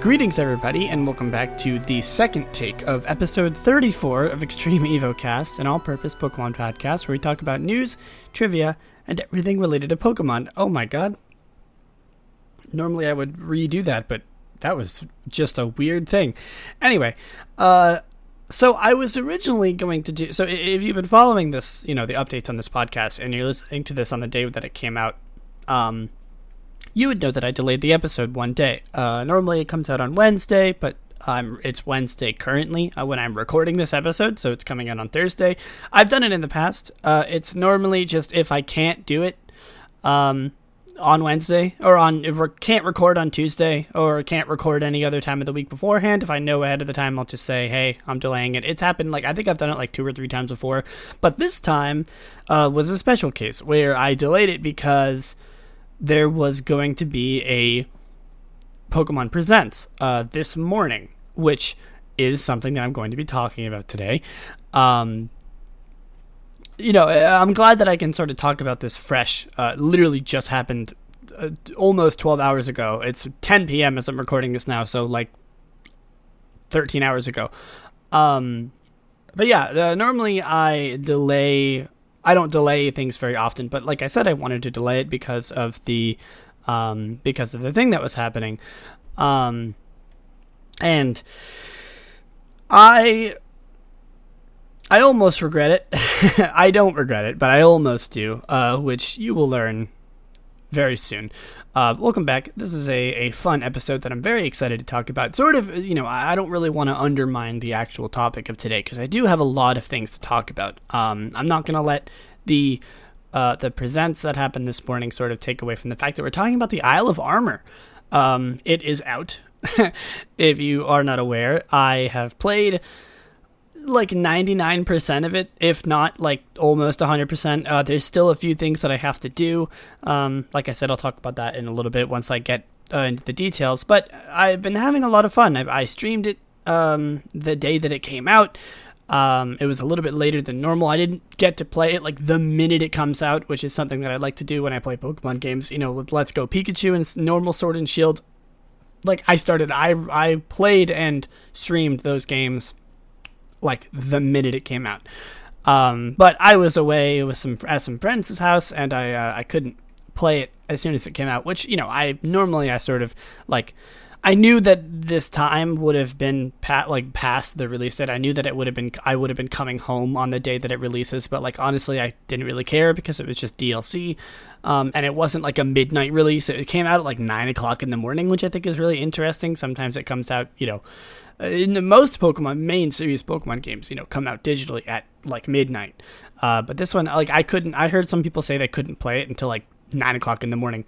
Greetings, everybody, and welcome back to the second take of episode 34 of Extreme EvoCast, an all purpose Pokemon podcast where we talk about news, trivia, and everything related to Pokemon. Oh my god. Normally I would redo that, but that was just a weird thing. Anyway, uh, so I was originally going to do. So if you've been following this, you know, the updates on this podcast, and you're listening to this on the day that it came out, um, you would know that I delayed the episode one day. Uh, normally it comes out on Wednesday, but um, it's Wednesday currently uh, when I'm recording this episode, so it's coming out on Thursday. I've done it in the past. Uh, it's normally just if I can't do it um, on Wednesday or on if I can't record on Tuesday or can't record any other time of the week beforehand. If I know ahead of the time, I'll just say, "Hey, I'm delaying it." It's happened like I think I've done it like two or three times before, but this time uh, was a special case where I delayed it because there was going to be a Pokemon Presents uh, this morning, which is something that I'm going to be talking about today. Um, you know, I'm glad that I can sort of talk about this fresh. Uh, literally just happened uh, almost 12 hours ago. It's 10 p.m. as I'm recording this now, so like 13 hours ago. Um, but yeah, uh, normally I delay I don't delay things very often, but like I said, I wanted to delay it because of the um, because of the thing that was happening, um, and I I almost regret it. I don't regret it, but I almost do, uh, which you will learn very soon. Uh, welcome back. This is a, a fun episode that I'm very excited to talk about. Sort of, you know, I don't really want to undermine the actual topic of today because I do have a lot of things to talk about. Um, I'm not going to let the uh, the presents that happened this morning sort of take away from the fact that we're talking about the Isle of Armor. Um, it is out. if you are not aware, I have played like 99% of it, if not like almost 100%. Uh, there's still a few things that I have to do. Um, like I said, I'll talk about that in a little bit once I get uh, into the details. But I've been having a lot of fun. I, I streamed it um, the day that it came out. Um, it was a little bit later than normal. I didn't get to play it like the minute it comes out, which is something that I like to do when I play Pokemon games. You know, with Let's Go Pikachu and normal Sword and Shield. Like I started, I I played and streamed those games like the minute it came out. Um, but I was away with some at some friends' house, and I uh, I couldn't play it as soon as it came out. Which you know, I normally I sort of like. I knew that this time would have been pat like past the release date. I knew that it would have been I would have been coming home on the day that it releases, but like honestly, I didn't really care because it was just DLC, um, and it wasn't like a midnight release. It came out at like nine o'clock in the morning, which I think is really interesting. Sometimes it comes out, you know, in the most Pokemon main series Pokemon games, you know, come out digitally at like midnight. Uh, but this one, like, I couldn't. I heard some people say they couldn't play it until like nine o'clock in the morning.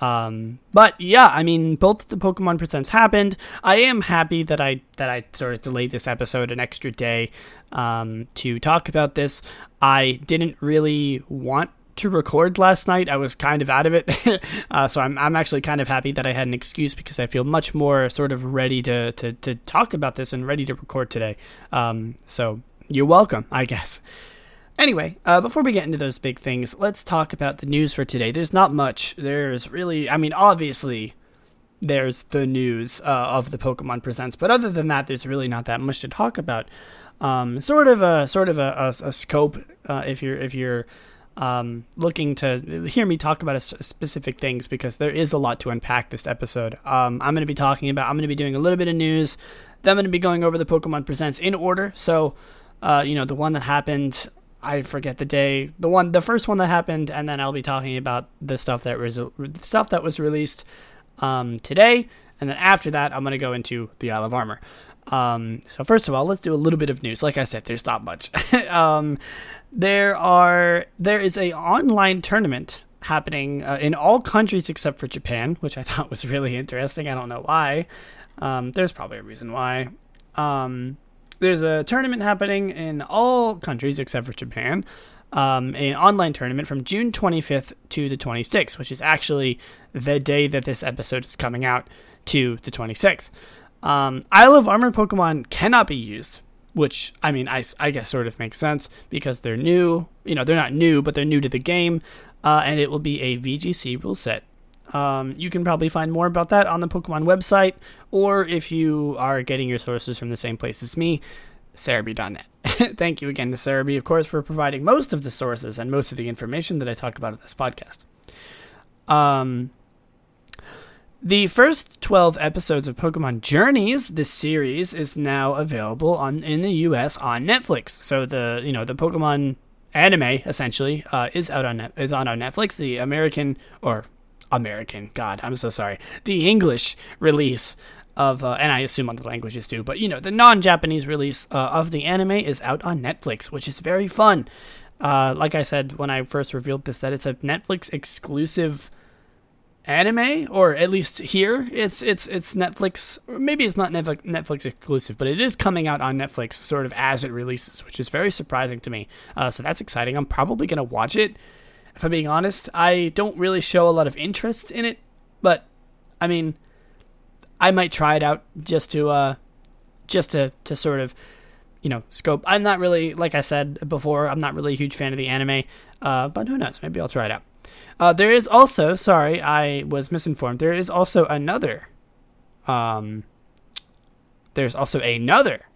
Um, but yeah, I mean, both the Pokemon Presents happened. I am happy that I that I sort of delayed this episode an extra day um, to talk about this. I didn't really want to record last night. I was kind of out of it, uh, so I'm I'm actually kind of happy that I had an excuse because I feel much more sort of ready to to, to talk about this and ready to record today. Um, so you're welcome, I guess. Anyway, uh, before we get into those big things, let's talk about the news for today. There's not much. There's really, I mean, obviously, there's the news uh, of the Pokemon Presents, but other than that, there's really not that much to talk about. Um, sort of a sort of a, a, a scope uh, if you're if you're um, looking to hear me talk about specific things because there is a lot to unpack this episode. Um, I'm going to be talking about, I'm going to be doing a little bit of news. Then I'm going to be going over the Pokemon Presents in order. So, uh, you know, the one that happened, I forget the day, the one, the first one that happened, and then I'll be talking about the stuff that was stuff that was released um, today, and then after that, I'm going to go into the Isle of Armor. Um, so first of all, let's do a little bit of news. Like I said, there's not much. um, there are there is a online tournament happening uh, in all countries except for Japan, which I thought was really interesting. I don't know why. Um, there's probably a reason why. Um, there's a tournament happening in all countries except for Japan. Um, an online tournament from June 25th to the 26th, which is actually the day that this episode is coming out to the 26th. Um, Isle of Armor Pokemon cannot be used which I mean, I, I guess sort of makes sense because they're new. You know, they're not new, but they're new to the game, uh, and it will be a VGC rule set. Um, you can probably find more about that on the Pokemon website, or if you are getting your sources from the same place as me, Serebii.net. Thank you again to Serebii, of course, for providing most of the sources and most of the information that I talk about in this podcast. Um, the first 12 episodes of Pokemon Journeys, this series, is now available on in the US on Netflix. So the, you know, the Pokemon anime essentially uh, is out on is on our Netflix. The American or American, God, I'm so sorry. The English release of, uh, and I assume other languages too, but you know, the non-Japanese release uh, of the anime is out on Netflix, which is very fun. Uh, like I said when I first revealed this, that it's a Netflix exclusive anime, or at least here, it's it's it's Netflix. Maybe it's not Netflix exclusive, but it is coming out on Netflix sort of as it releases, which is very surprising to me. Uh, so that's exciting. I'm probably gonna watch it. If I'm being honest, I don't really show a lot of interest in it, but I mean, I might try it out just to uh, just to to sort of you know scope. I'm not really like I said before. I'm not really a huge fan of the anime, uh, but who knows? Maybe I'll try it out. Uh, there is also, sorry, I was misinformed. There is also another. Um, there's also another.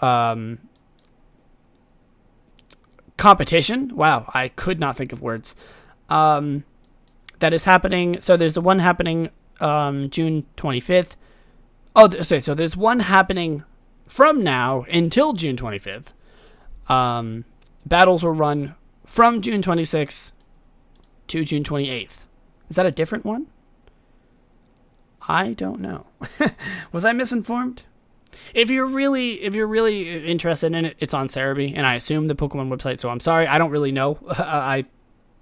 Um, competition. Wow, I could not think of words. Um, that is happening. So there's the one happening um, June 25th. Oh, sorry. So there's one happening from now until June 25th. Um, battles will run from June 26th to June 28th. Is that a different one? I don't know. Was I misinformed? If you're really if you're really interested in it, it's on Serebii, and I assume the Pokemon website. So I'm sorry, I don't really know. I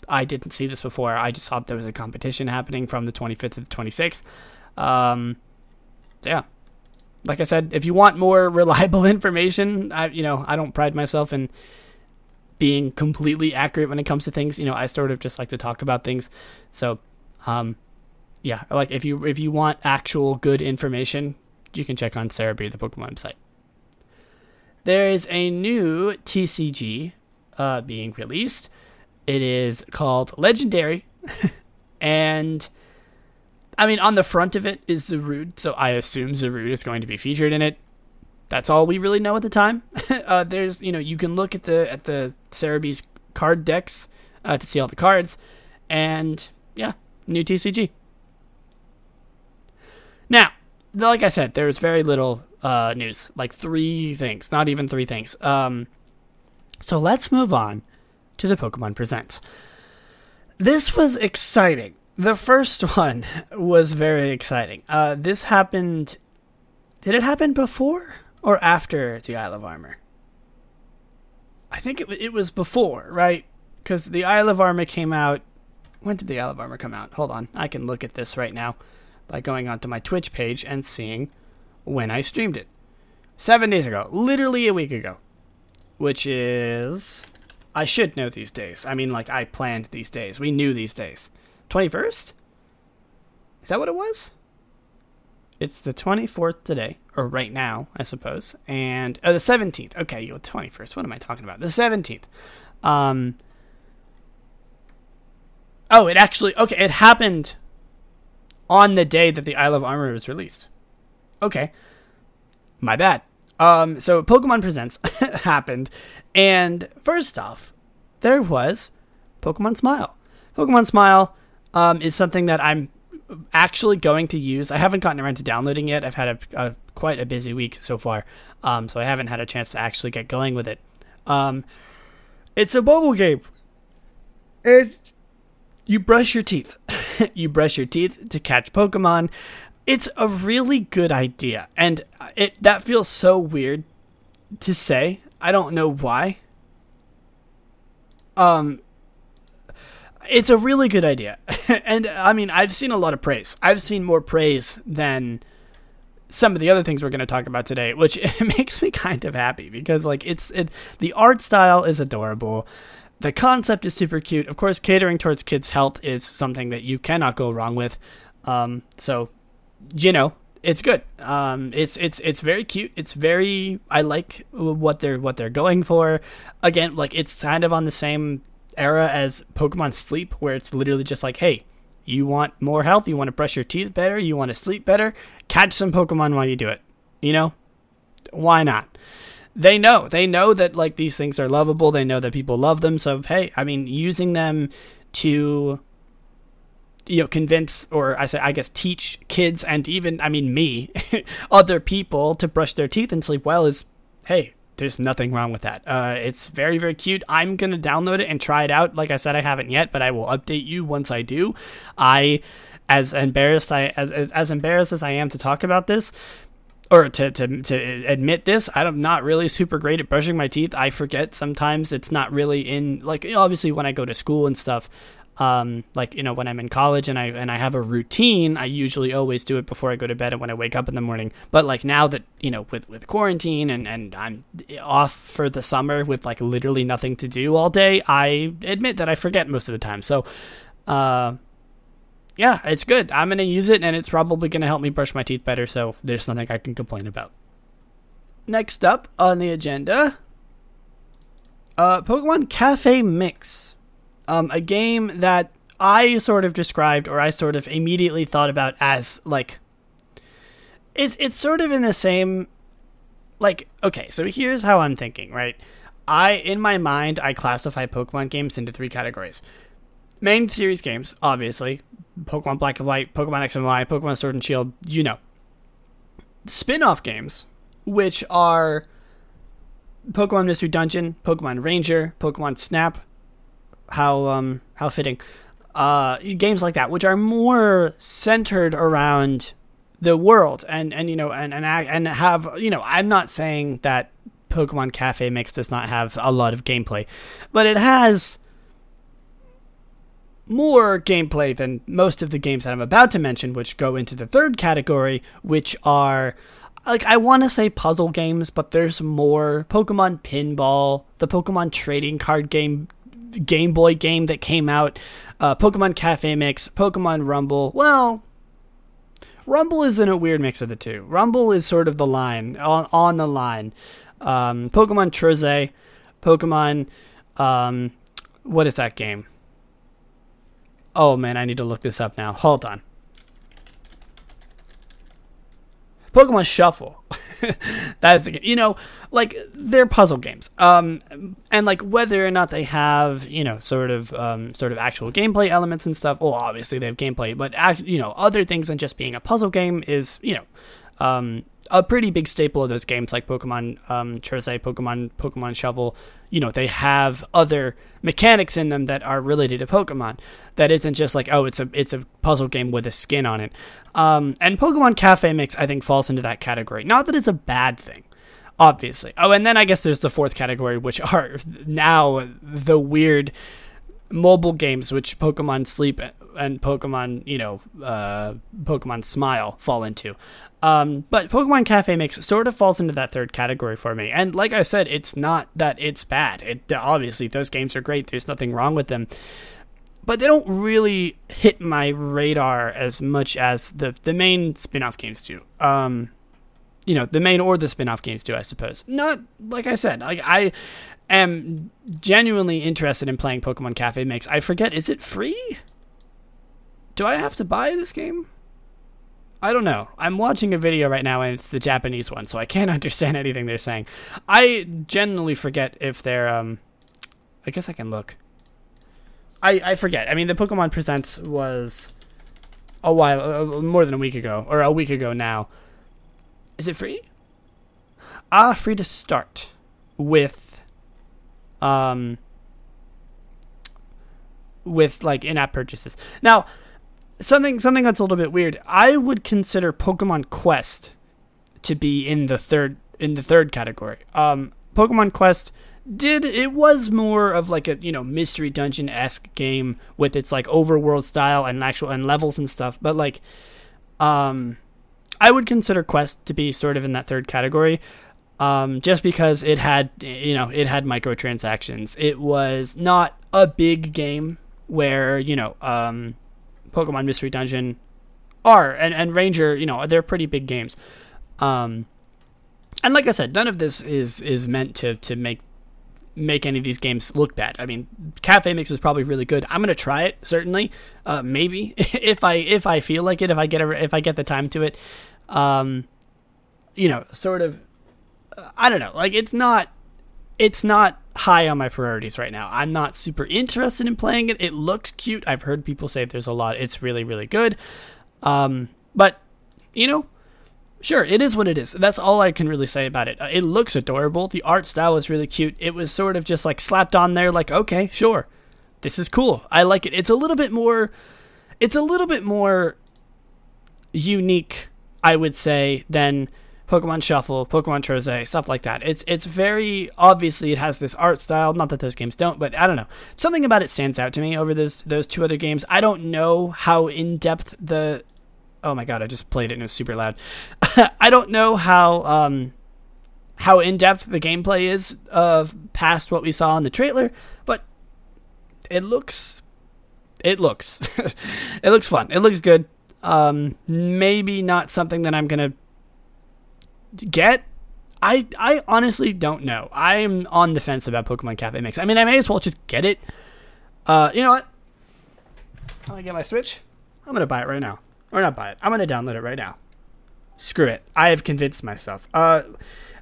I didn't see this before. I just thought there was a competition happening from the 25th to the 26th. Um, yeah, like I said, if you want more reliable information, I you know I don't pride myself in being completely accurate when it comes to things. You know, I sort of just like to talk about things. So, um, yeah, like if you if you want actual good information, you can check on Serebii, the Pokemon website. There is a new TCG uh, being released. It is called Legendary, and I mean, on the front of it is Zarude, so I assume Zarude is going to be featured in it that's all we really know at the time. uh, there's, you know, you can look at the at the Serebii's card decks uh, to see all the cards, and yeah, new TCG. Now, like I said, there's very little uh, news, like three things, not even three things. Um, so let's move on to the Pokemon Presents. This was exciting. The first one was very exciting. Uh, this happened. Did it happen before? Or after the Isle of Armor? I think it it was before, right? Because the Isle of Armor came out. When did the Isle of Armor come out? Hold on, I can look at this right now by going onto my Twitch page and seeing when I streamed it. Seven days ago, literally a week ago, which is I should know these days. I mean, like I planned these days. We knew these days. Twenty first. Is that what it was? It's the 24th today, or right now, I suppose, and oh, the 17th. Okay, you're 21st. What am I talking about? The 17th. Um. Oh, it actually okay. It happened on the day that the Isle of Armor was released. Okay, my bad. Um, so Pokemon Presents happened, and first off, there was Pokemon Smile. Pokemon Smile um, is something that I'm actually going to use. I haven't gotten around to downloading yet. I've had a, a quite a busy week so far, um, so I haven't had a chance to actually get going with it. Um, it's a mobile game. It's you brush your teeth. you brush your teeth to catch Pokemon. It's a really good idea, and it that feels so weird to say. I don't know why. Um, it's a really good idea. and I mean, I've seen a lot of praise. I've seen more praise than some of the other things we're going to talk about today, which makes me kind of happy because like it's it the art style is adorable. The concept is super cute. Of course, catering towards kids' health is something that you cannot go wrong with. Um, so, you know, it's good. Um, it's it's it's very cute. It's very I like what they're what they're going for. Again, like it's kind of on the same era as Pokemon Sleep, where it's literally just like, hey, You want more health, you want to brush your teeth better, you want to sleep better, catch some Pokemon while you do it. You know? Why not? They know. They know that like these things are lovable. They know that people love them. So hey, I mean, using them to you know convince or I say I guess teach kids and even I mean me other people to brush their teeth and sleep well is hey there's nothing wrong with that. Uh, it's very, very cute. I'm going to download it and try it out. Like I said, I haven't yet, but I will update you once I do. I, as embarrassed I as, as, as embarrassed as I am to talk about this, or to, to, to admit this, I'm not really super great at brushing my teeth. I forget sometimes it's not really in, like, obviously when I go to school and stuff, um, like you know when I'm in college and I and I have a routine, I usually always do it before I go to bed and when I wake up in the morning. But like now that you know with with quarantine and and I'm off for the summer with like literally nothing to do all day, I admit that I forget most of the time. So, uh, yeah, it's good. I'm gonna use it and it's probably gonna help me brush my teeth better. So there's nothing I can complain about. Next up on the agenda, uh, Pokemon Cafe Mix um, a game that I sort of described or I sort of immediately thought about as like it's it's sort of in the same like okay, so here's how I'm thinking, right? I in my mind I classify Pokemon games into three categories. Main series games, obviously, Pokemon Black and White, Pokemon X and Y, Pokemon Sword and Shield, you know. Spin-off games, which are Pokemon Mystery Dungeon, Pokemon Ranger, Pokemon Snap, how um how fitting. Uh, games like that, which are more centered around the world, and and you know, and and and have you know, I'm not saying that Pokemon Cafe Mix does not have a lot of gameplay, but it has more gameplay than most of the games that I'm about to mention, which go into the third category, which are like I want to say puzzle games, but there's more Pokemon Pinball, the Pokemon trading card game Game Boy game that came out, uh, Pokemon Cafe Mix, Pokemon Rumble. Well, Rumble is in a weird mix of the two. Rumble is sort of the line on on the line. Um, Pokemon Trozei, Pokemon. Um, what is that game? Oh man, I need to look this up now. Hold on. Pokemon Shuffle. That's you know, like they're puzzle games. Um, and like whether or not they have you know sort of um, sort of actual gameplay elements and stuff. Well, obviously they have gameplay, but act, you know other things than just being a puzzle game is you know. Um, a pretty big staple of those games like Pokemon um, Pokemon Pokemon Shuffle, you know, they have other mechanics in them that are related to Pokemon. That isn't just like, oh, it's a it's a puzzle game with a skin on it. Um, and Pokemon Cafe Mix, I think, falls into that category. Not that it's a bad thing, obviously. Oh, and then I guess there's the fourth category, which are now the weird mobile games, which Pokemon Sleep and Pokemon, you know, uh, Pokemon Smile fall into. Um, but Pokemon Cafe Mix sort of falls into that third category for me. And like I said, it's not that it's bad. It obviously those games are great. There's nothing wrong with them. But they don't really hit my radar as much as the the main spin-off games do. Um, you know, the main or the spin-off games do, I suppose. Not like I said, like I am genuinely interested in playing Pokemon Cafe Mix. I forget, is it free? Do I have to buy this game? I don't know. I'm watching a video right now and it's the Japanese one, so I can't understand anything they're saying. I generally forget if they're um I guess I can look. I I forget. I mean, the Pokemon Presents was a while uh, more than a week ago or a week ago now. Is it free? Ah, free to start with um with like in-app purchases. Now, something something that's a little bit weird. I would consider Pokemon Quest to be in the third in the third category. Um, Pokemon Quest did it was more of like a you know mystery dungeon esque game with its like overworld style and actual and levels and stuff. But like, um, I would consider Quest to be sort of in that third category. Um, just because it had you know it had microtransactions. It was not a big game where you know um, Pokemon Mystery Dungeon are, and, and Ranger, you know, they're pretty big games. Um, and like I said, none of this is is meant to to make make any of these games look bad. I mean, Cafe Mix is probably really good. I'm gonna try it certainly, uh, maybe if I if I feel like it, if I get a, if I get the time to it. Um, you know, sort of. I don't know. Like it's not it's not high on my priorities right now. I'm not super interested in playing it. It looks cute. I've heard people say there's a lot. It's really really good. Um, but you know, sure, it is what it is. That's all I can really say about it. Uh, it looks adorable. The art style is really cute. It was sort of just like slapped on there, like, okay, sure, this is cool. I like it. It's a little bit more, it's a little bit more unique, I would say, than Pokemon Shuffle, Pokemon Trozei, stuff like that. It's it's very obviously it has this art style. Not that those games don't, but I don't know. Something about it stands out to me over those those two other games. I don't know how in depth the oh my god, I just played it and it was super loud. I don't know how um, how in depth the gameplay is of past what we saw in the trailer, but it looks it looks it looks fun. It looks good. Um, maybe not something that I'm gonna get. I I honestly don't know. I'm on the fence about Pokemon Cafe Mix. I mean, I may as well just get it. Uh, you know what? I'm gonna get my Switch. I'm gonna buy it right now. Or not buy it. I'm gonna download it right now. Screw it. I have convinced myself. Uh,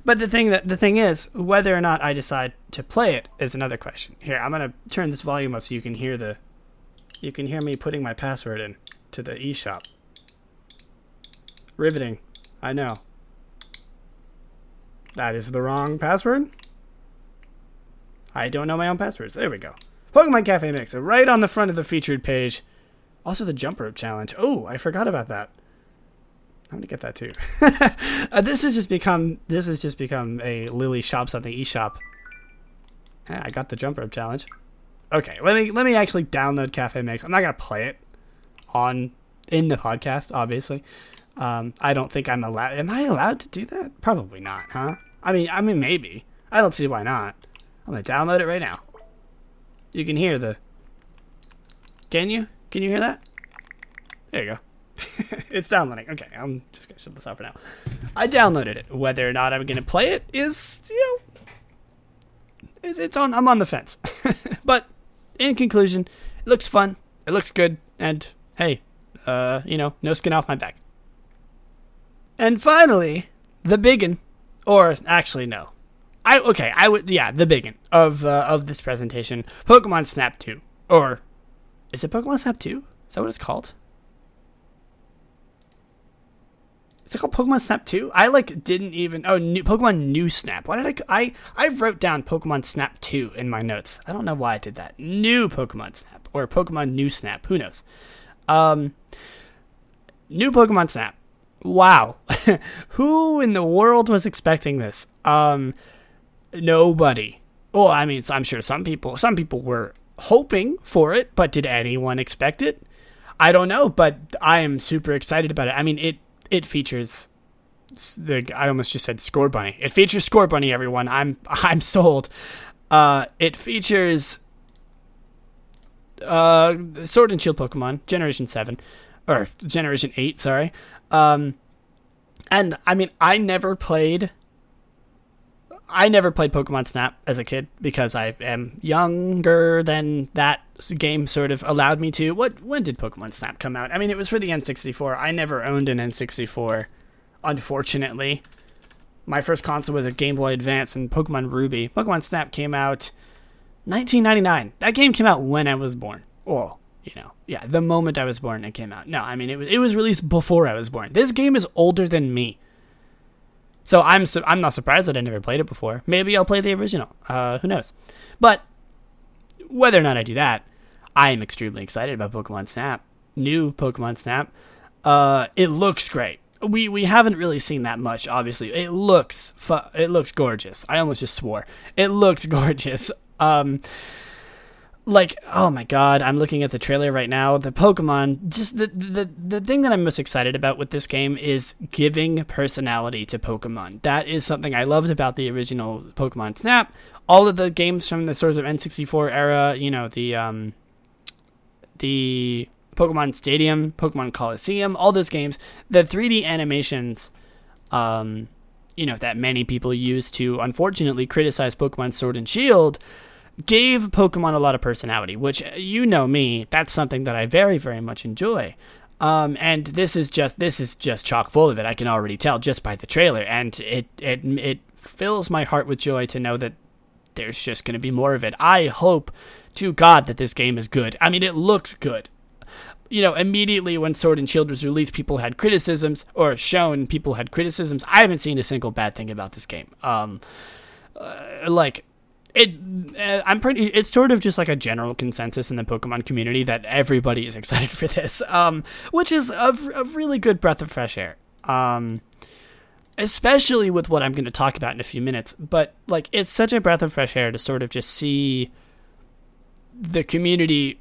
but the thing that the thing is, whether or not I decide to play it is another question. Here, I'm gonna turn this volume up so you can hear the, you can hear me putting my password in to the eShop. Riveting. I know. That is the wrong password. I don't know my own passwords. There we go. Pokemon Cafe Mix, right on the front of the featured page. Also, the jump rope challenge. Oh, I forgot about that. I'm gonna get that too. uh, this has just become this has just become a Lily shop something eShop. Yeah, I got the jump rope challenge. Okay, let me let me actually download Cafe Mix. I'm not gonna play it on in the podcast, obviously. Um, I don't think I'm allowed. Am I allowed to do that? Probably not, huh? I mean, I mean, maybe. I don't see why not. I'm gonna download it right now. You can hear the. Can you? Can you hear that? There you go. it's downloading. Okay, I'm just gonna shut this off for now. I downloaded it. Whether or not I'm gonna play it is, you know, it's, it's on. I'm on the fence. but in conclusion, it looks fun. It looks good, and hey, uh, you know, no skin off my back. And finally, the biggin, or actually no, I okay, I would yeah, the biggin of uh, of this presentation, Pokemon Snap 2, or is it Pokemon Snap 2? Is that what it's called? Is it called Pokemon Snap 2? I like didn't even oh new Pokemon New Snap. Why did I I I wrote down Pokemon Snap 2 in my notes. I don't know why I did that. New Pokemon Snap or Pokemon New Snap, who knows. Um new Pokemon Snap. Wow. who in the world was expecting this? Um nobody. Well, I mean, I'm sure some people some people were hoping for it, but did anyone expect it? I don't know, but I am super excited about it. I mean, it it features the I almost just said Scorbunny. It features Scorbunny. Everyone, I'm I'm sold. Uh, it features uh, Sword and Shield Pokemon Generation Seven or Generation Eight. Sorry. Um, and I mean, I never played I never played Pokemon Snap as a kid because I am younger than that game sort of allowed me to. What when did Pokemon Snap come out? I mean, it was for the N64. I never owned an N64, unfortunately. My first console was a Game Boy Advance and Pokemon Ruby. Pokemon Snap came out 1999. That game came out when I was born. Oh, you know, yeah, the moment I was born, it came out. No, I mean it was it was released before I was born. This game is older than me. So I'm su- I'm not surprised that I never played it before. Maybe I'll play the original. Uh, who knows? But whether or not I do that, I am extremely excited about Pokemon Snap. New Pokemon Snap. Uh, it looks great. We we haven't really seen that much. Obviously, it looks fu- it looks gorgeous. I almost just swore. It looks gorgeous. Um, like oh my god i'm looking at the trailer right now. The pokemon just the, the the thing that i'm most excited about with this game is giving personality to pokemon. That is something i loved about the original pokemon snap. All of the games from the sort of n64 era you know the um the pokemon stadium pokemon colosseum all those games the 3d animations um you know that many people use to unfortunately criticize Pokemon Sword and Shield gave Pokemon a lot of personality, which you know me, that's something that I very very much enjoy. Um, and this is just this is just chock full of it. I can already tell just by the trailer, and it it it fills my heart with joy to know that there's just going to be more of it. I hope to God that this game is good. I mean, it looks good. You know, immediately when Sword and Shield was released, people had criticisms, or shown people had criticisms. I haven't seen a single bad thing about this game. Um, uh, like it uh, i'm pretty it's sort of just like a general consensus in the pokemon community that everybody is excited for this um, which is a, a, really good breath of fresh air. Um, especially with what i'm going to talk about in a few minutes but like it's such a breath of fresh air to sort of just see the community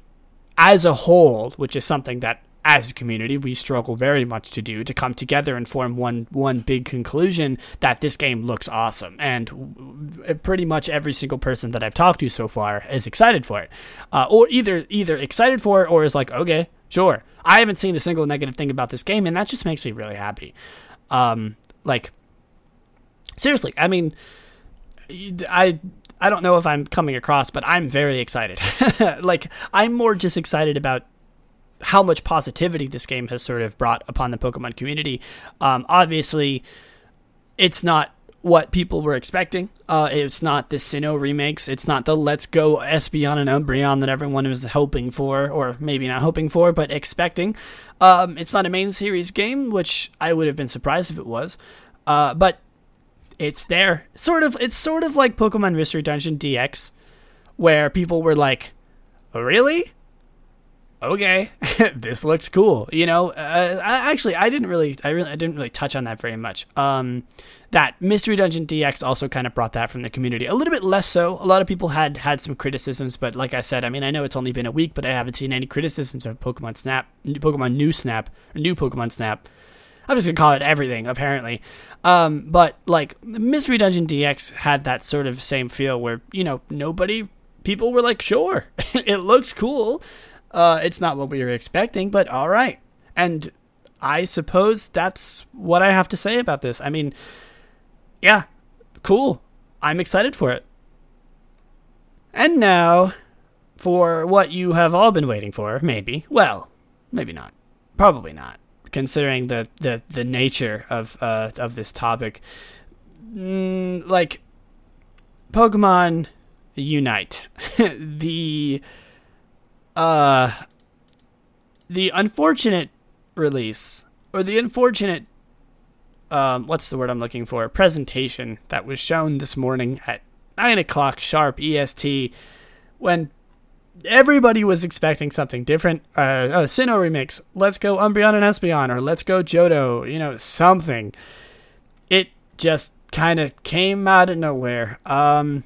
as a whole which is something that as a community, we struggle very much to do to come together and form one one big conclusion that this game looks awesome. And pretty much every single person that I've talked to so far is excited for it, uh, or either either excited for it or is like, okay, sure. I haven't seen a single negative thing about this game, and that just makes me really happy. Um, like seriously, I mean, I I don't know if I'm coming across, but I'm very excited. like I'm more just excited about how much positivity this game has sort of brought upon the Pokemon community. Um, obviously, it's not what people were expecting. Uh, it's not the Sinnoh remakes. It's not the Let's Go Espeon and Umbreon that everyone was hoping for, or maybe not hoping for, but expecting. Um, it's not a main series game, which I would have been surprised if it was. Uh, but it's there. Sort of. It's sort of like Pokemon Mystery Dungeon DX, where people were like, "Really? Okay, this looks cool. You know, uh, I, actually, I didn't really, I really, I didn't really touch on that very much. Um, that Mystery Dungeon DX also kind of brought that from the community. A little bit less so. A lot of people had had some criticisms, but like I said, I mean, I know it's only been a week, but I haven't seen any criticisms of Pokemon Snap, Pokemon New Snap, New Pokemon Snap. I'm just gonna call it everything, apparently. Um, but like Mystery Dungeon DX had that sort of same feel where you know nobody, people were like, sure, it looks cool uh, it's not what we were expecting, but all right. And I suppose that's what I have to say about this. I mean, yeah, cool. I'm excited for it. And now, for what you have all been waiting for, maybe. Well, maybe not. Probably not, considering the the, the nature of uh, of this topic. Mm, like, Pokemon Unite, the uh, the unfortunate release or the unfortunate um, what's the word I'm looking for? Presentation that was shown this morning at nine o'clock sharp EST, when everybody was expecting something different. Uh, oh, Sinnoh remakes. Let's go Umbreon and Espeon, or let's go Johto. You know, something. It just kind of came out of nowhere. Um,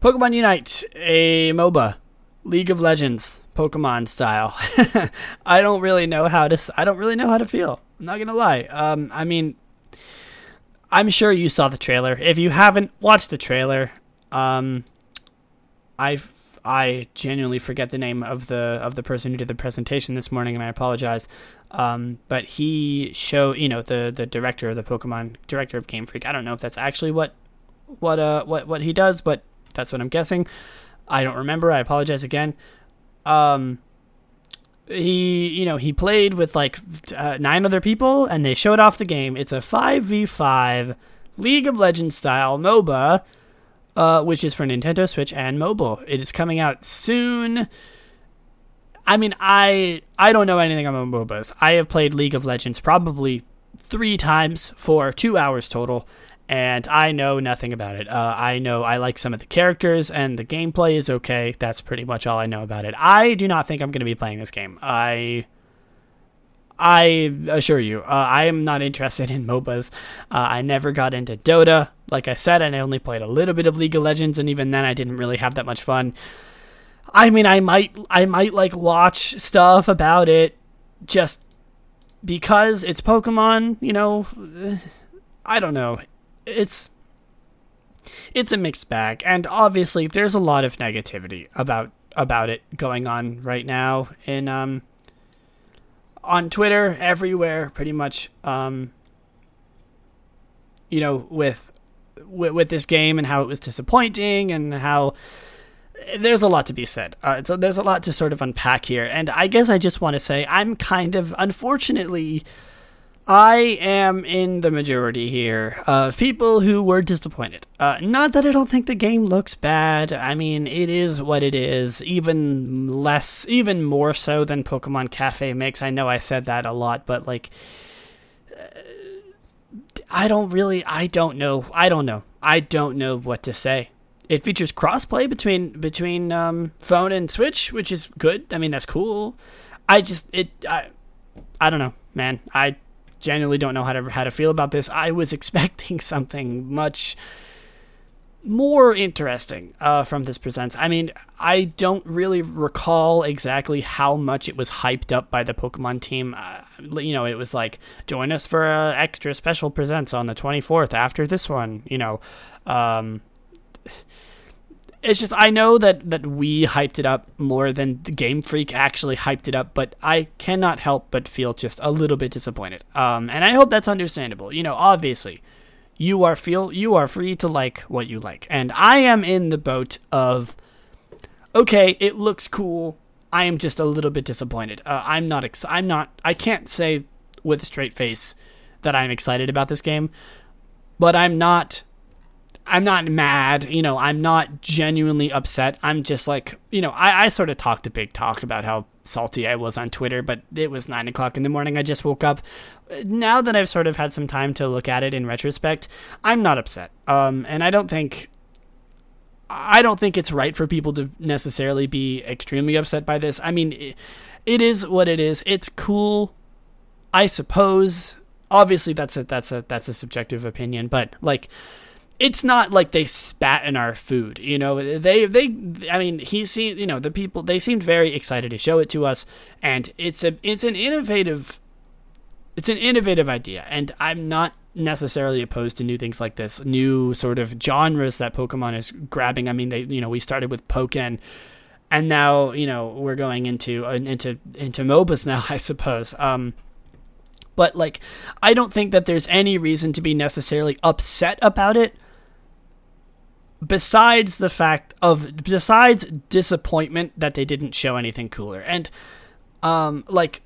Pokemon Unite, a MOBA League of Legends, Pokemon style. I don't really know how to. I don't really know how to feel. I'm not gonna lie. Um, I mean, I'm sure you saw the trailer. If you haven't watched the trailer, um, I I genuinely forget the name of the of the person who did the presentation this morning, and I apologize. Um, but he show you know the the director of the Pokemon director of Game Freak. I don't know if that's actually what what uh what what he does, but that's what I'm guessing. I don't remember. I apologize again. Um, he, you know, he played with like uh, nine other people, and they showed off the game. It's a five v five League of Legends style MOBA, uh, which is for Nintendo Switch and mobile. It is coming out soon. I mean, I I don't know anything about MOBAs. I have played League of Legends probably three times for two hours total and I know nothing about it. Uh, I know I like some of the characters, and the gameplay is okay. That's pretty much all I know about it. I do not think I'm going to be playing this game. I, I assure you, uh, I am not interested in MOBAs. Uh, I never got into Dota. Like I said, and I only played a little bit of League of Legends, and even then, I didn't really have that much fun. I mean, I might, I might like watch stuff about it, just because it's Pokemon. You know, I don't know it's it's a mixed bag and obviously there's a lot of negativity about about it going on right now in um on Twitter everywhere pretty much um you know, with, with with this game and how it was disappointing and how there's a lot to be said. Uh, so there's a lot to sort of unpack here, and I guess I just want to say I'm kind of unfortunately. I am in the majority here of people who were disappointed. Uh, not that I don't think the game looks bad. I mean, it is what it is, even less, even more so than Pokemon Cafe Mix. I know I said that a lot, but like, uh, I don't really, I don't know. I don't know. I don't know what to say it features crossplay between between um, phone and Switch, which is good. I mean, that's cool. I just it I, I don't know, man. I genuinely don't know how to how to feel about this. I was expecting something much more interesting uh, from this presents. I mean, I don't really recall exactly how much it was hyped up by the Pokemon team. Uh, you know, it was like join us for a extra special presents on the 24th after this one. You know, um, it's just I know that that we hyped it up more than the Game Freak actually hyped it up, but I cannot help but feel just a little bit disappointed. Um, and I hope that's understandable. You know, obviously, you are feel you are free to like what you like, and I am in the boat of okay, it looks cool. I am just a little bit disappointed. Uh, I'm not. Ex- I'm not. I can't say with a straight face that I'm excited about this game, but I'm not I'm not mad, you know, I'm not genuinely upset. I'm just like, you know, I, I sort of talked a big talk about how salty I was on Twitter, but it was nine o'clock in the morning. I just woke up. Now that I've sort of had some time to look at it in retrospect, I'm not upset. Um, and I don't think. I don't think it's right for people to necessarily be extremely upset by this. I mean, it, it is what it is. It's cool, I suppose. Obviously, that's a that's a that's a subjective opinion, but like, it's not like they spat in our food you know? They they i mean he see you know the people they seemed very excited to show it to us and it's a it's an innovative it's an innovative idea and i'm not necessarily opposed to new things like this new sort of genres that pokemon is grabbing. I mean they you know we started with pokken and now you know we're going into uh, into into mobas now i suppose. Um but like i don't think that there's any reason to be necessarily upset about it besides the fact of besides disappointment that they didn't show anything cooler. And um like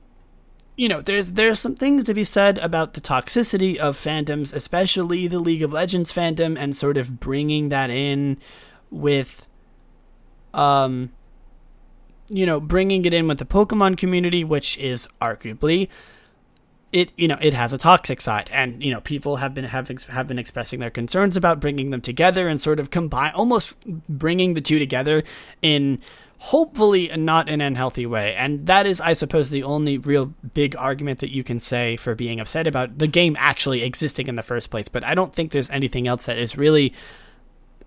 you know there's there's some things to be said about the toxicity of fandoms especially the league of legends fandom and sort of bringing that in with um you know bringing it in with the pokemon community which is arguably it you know it has a toxic side. And you know people have been having have been expressing their concerns about bringing them together and sort of combine almost bringing the two together in hopefully not an unhealthy way. And that is i suppose the only real big argument that you can say for being upset about the game actually existing in the first place. But i don't think there's anything else that is really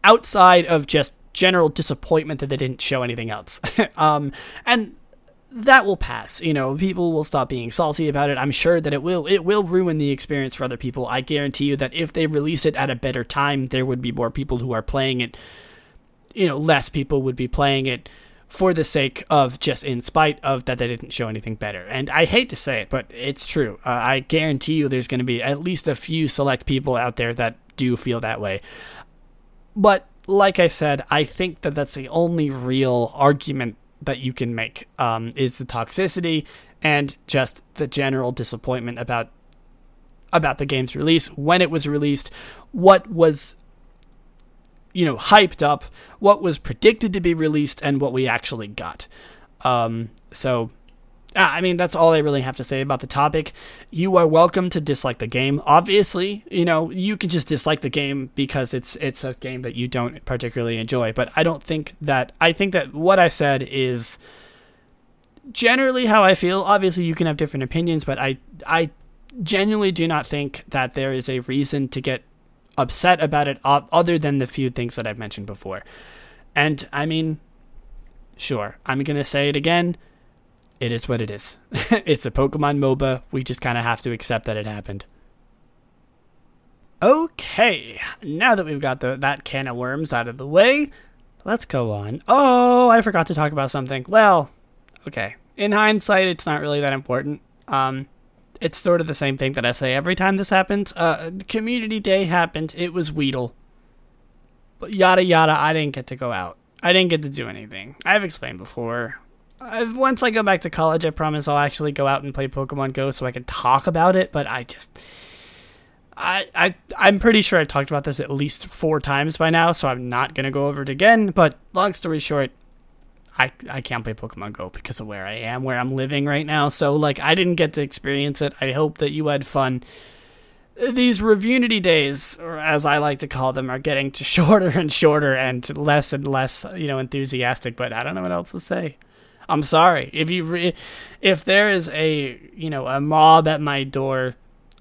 outside of just general disappointment that they didn't show anything else. Um, and that will pass. You know, people will stop being salty about it. I'm sure that it will it will ruin the experience for other people. I guarantee you that if they release it at a better time, there would be more people who are playing it. You know, less people would be playing it for the sake of just in spite of that they didn't show anything better. And I hate to say it, but it's true. Uh, I guarantee you there's going to be at least a few select people out there that do feel that way. But like I said, I think that that's the only real argument that you can make um, is the toxicity and just the general disappointment about about the game's release when it was released what was you know hyped up what was predicted to be released and what we actually got. Um, so Ah, I mean, that's all I really have to say about the topic. You are welcome to dislike the game. Obviously, you know, you can just dislike the game because it's it's a game that you don't particularly enjoy. But I don't think that I think that what I said is generally how I feel. Obviously, you can have different opinions, but I I genuinely do not think that there is a reason to get upset about it other than the few things that I've mentioned before. And I mean, sure, I'm going to say it again it is what it is. it's a Pokemon MOBA. We just kind of have to accept that it happened. Okay, now that we've got the, that can of worms out of the way, let's go on. Oh, I forgot to talk about something. Well, okay. In hindsight, it's not really that important. Um, it's sort of the same thing that I say every time this happens. Uh, community day happened. It was Weedle. But yada yada. I didn't get to go out. I didn't get to do anything. I've explained before. Once I go back to college, I promise I'll actually go out and play Pokemon Go so I can talk about it. But I just, I, I, I'm pretty sure I've talked about this at least four times by now, so I'm not gonna go over it again. But long story short, I, I can't play Pokemon Go because of where I am, where I'm living right now. So, like, I didn't get to experience it. I hope that you had fun. These Reviewunity days, or as I like to call them, are getting shorter and shorter and less and less, you know, enthusiastic. But I don't know what else to say. I'm sorry if you re- if there is a you know a mob at my door,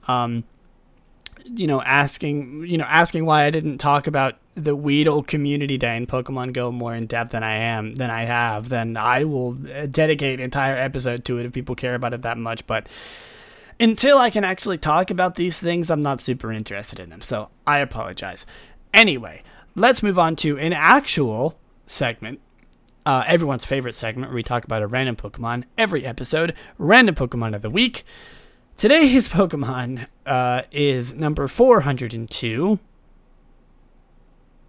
um, you know, asking, you know, asking why I didn't talk about the Weedle community day in Pokemon Go more in depth than I am, than I have, then I will dedicate an entire episode to it if people care about it that much. But until I can actually talk about these things, I'm not super interested in them. So I apologize. Anyway, let's move on to an actual segment. Uh, everyone's favorite segment where we talk about a random Pokemon every episode, random Pokemon of the week. Today's Pokemon uh, is number 402.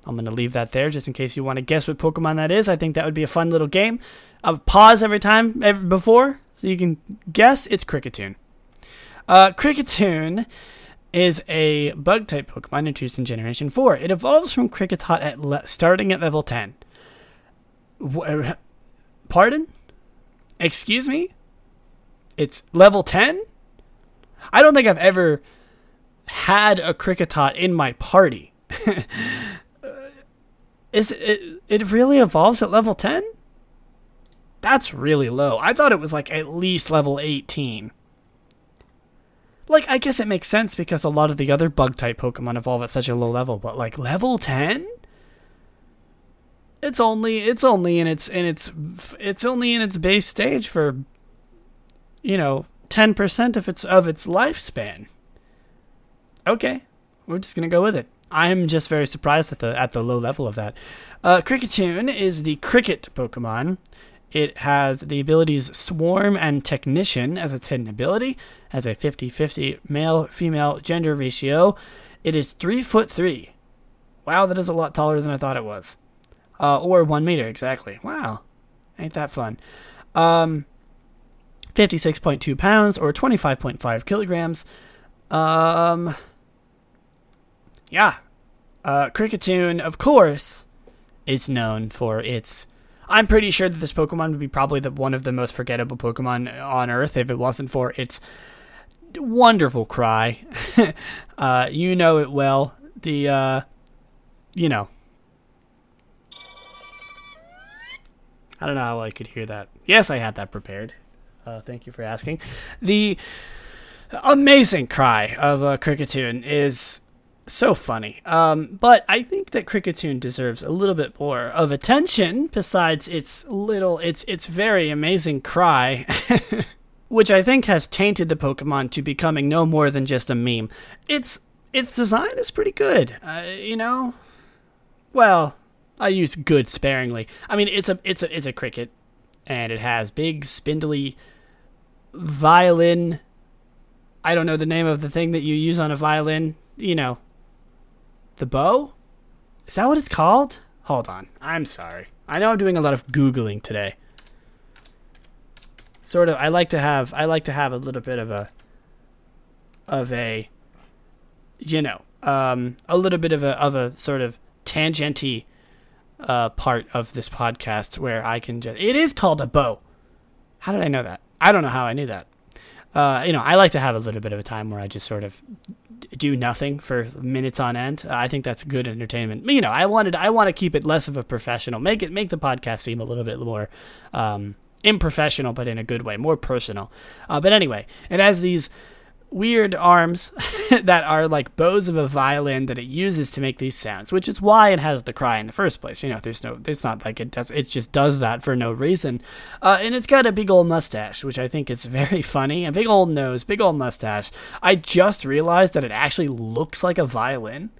I'm going to leave that there just in case you want to guess what Pokemon that is. I think that would be a fun little game. I'll pause every time every, before so you can guess. It's Kricketune. Uh, Kricketune is a bug type Pokemon introduced in Generation 4. It evolves from Kricketot at le- starting at level 10. W- er, pardon? Excuse me? It's level 10? I don't think I've ever had a Kricketot in my party. Is it it really evolves at level 10? That's really low. I thought it was like at least level 18. Like I guess it makes sense because a lot of the other bug type Pokemon evolve at such a low level, but like level 10? It's only it's only in its in its it's only in its base stage for you know, 10% of its of its lifespan. Okay, we're just gonna go with it. I'm just very surprised at the at the low level of that. Uh, Kricketune is the cricket Pokemon. It has the abilities Swarm and Technician as its hidden ability, has a 50-50 male-female gender ratio. It is three foot three. Wow, that is a lot taller than I thought it was. Uh, or one meter exactly. Wow, ain't that fun? Um, 56.2 pounds or 25.5 kilograms. Um, yeah. Uh, Kricketune, of course, is known for its. I'm pretty sure that this Pokemon would be probably the one of the most forgettable Pokemon on Earth if it wasn't for its wonderful cry. uh, you know it well. The, uh, you know. I don't know how I could hear that. Yes, I had that prepared. Uh, thank you for asking. The amazing cry of uh, Kricketune is so funny. Um, but I think that Kricketune deserves a little bit more of attention besides its little, its its very amazing cry, which I think has tainted the Pokemon to becoming no more than just a meme. Its its design is pretty good. Uh, you know, well, I use good sparingly. I mean, it's a it's a it's a cricket, and it has big spindly violin. I don't know the name of the thing that you use on a violin. You know, the bow? Is that what it's called? Hold on. I'm sorry. I know I'm doing a lot of googling today. Sort of I like to have I like to have a little bit of a of a you know, um a little bit of a of a sort of tangenty uh part of this podcast where I can just It is called a bow. How did I know that? I don't know how I knew that. Uh, you know, I like to have a little bit of a time where I just sort of do nothing for minutes on end. I think that's good entertainment. You know, I wanted I want to keep it less of a professional. Make it make the podcast seem a little bit more um, improfessional, but in a good way, more personal. Uh, but anyway, it has these weird arms that are like bows of a violin that it uses to make these sounds, which is why it has the cry in the first place. You know, there's no, it's not like it does, it just does that for no reason. Uh, and it's got a big old mustache, which I think is very funny. A big old nose, big old mustache. I just realized that it actually looks like a violin.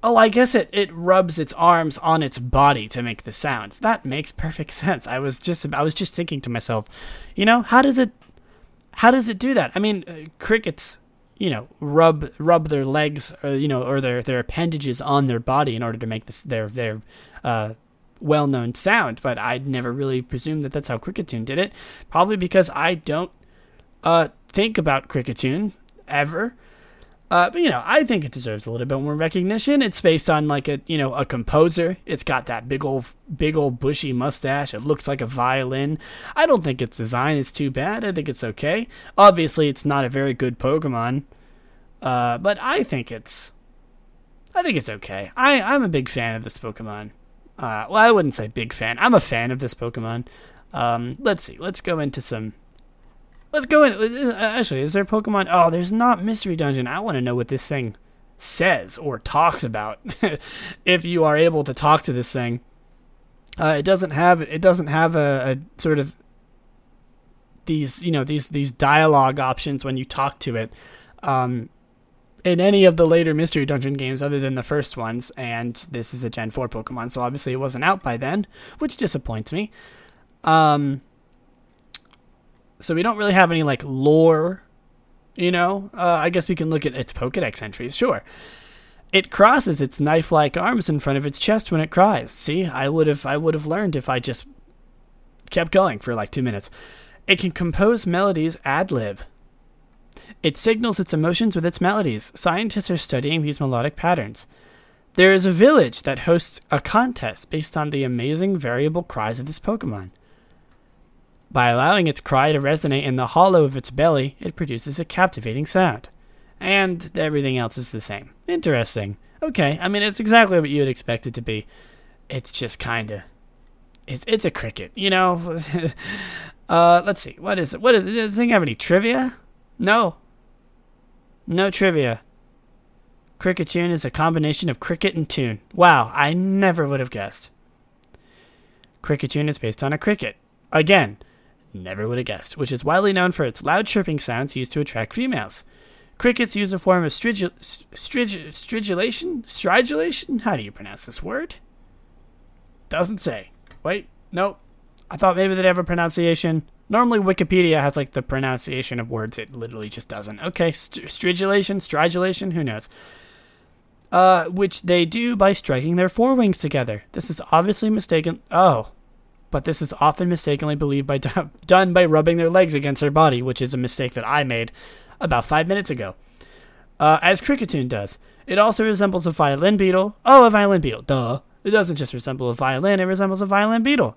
Oh, I guess it, it rubs its arms on its body to make the sounds. That makes perfect sense. I was just I was just thinking to myself, you know, how does it How does it do that? I mean, uh, crickets, you know, rub rub their legs, or, you know, or their their appendages on their body in order to make this their their uh, well-known sound. But I'd never really presumed that that's how Kricketune did it. Probably because I don't uh, think about Kricketune ever. Uh, but you know, I think it deserves a little bit more recognition. It's based on like a you know a composer. It's got that big old big old bushy mustache. It looks like a violin. I don't think its design is too bad. I think it's okay. Obviously, it's not a very good Pokemon, uh, but I think it's I think it's okay. I I'm a big fan of this Pokemon. Uh, well, I wouldn't say big fan. I'm a fan of this Pokemon. Um, let's see. Let's go into some Let's go in. Uh, actually, is there Pokemon? Oh, there's not Mystery Dungeon. I want to know what this thing says or talks about. if you are able to talk to this thing, uh, it doesn't have it doesn't have a, a, sort of these you know these these dialogue options when you talk to it. Um, in any of the later Mystery Dungeon games, other than the first ones, and this is a Gen 4 Pokemon, so obviously it wasn't out by then, which disappoints me. Um, so we don't really have any like lore, you know. Uh, I guess we can look at its Pokedex entries, sure. It crosses its knife-like arms in front of its chest when it cries. See, I would have I would have learned if I just kept going for like two minutes. It can compose melodies ad lib. It signals its emotions with its melodies. Scientists are studying these melodic patterns. There is a village that hosts a contest based on the amazing variable cries of this Pokemon. By allowing its cry to resonate in the hollow of its belly, it produces a captivating sound. And everything else is the same. Interesting. Okay, I mean, it's exactly what you would expect it to be. It's just kind of. It's, it's a cricket, you know? uh, let's see. What is it? What is it? Does this thing have any trivia? No. No trivia. Kricketune is a combination of cricket and tune. Wow, I never would have guessed. Kricketune is based on a cricket. Again, Never would have guessed, which is widely known for its loud chirping sounds used to attract females. Crickets use a form of stridulation? Stridulation? How do you pronounce this word? Doesn't say. Wait, nope. I thought maybe they'd have a pronunciation. Normally, Wikipedia has like the pronunciation of words. It literally just doesn't. Okay, st- stridulation, stridulation, who knows? Uh, which they do by striking their forewings together. This is obviously mistaken. Oh, but this is often mistakenly believed by done by rubbing their legs against their body, which is a mistake that I made about five minutes ago. Uh, as Kricketune does. It also resembles a violin beetle. Oh, a violin beetle. Duh. It doesn't just resemble a violin, it resembles a violin beetle.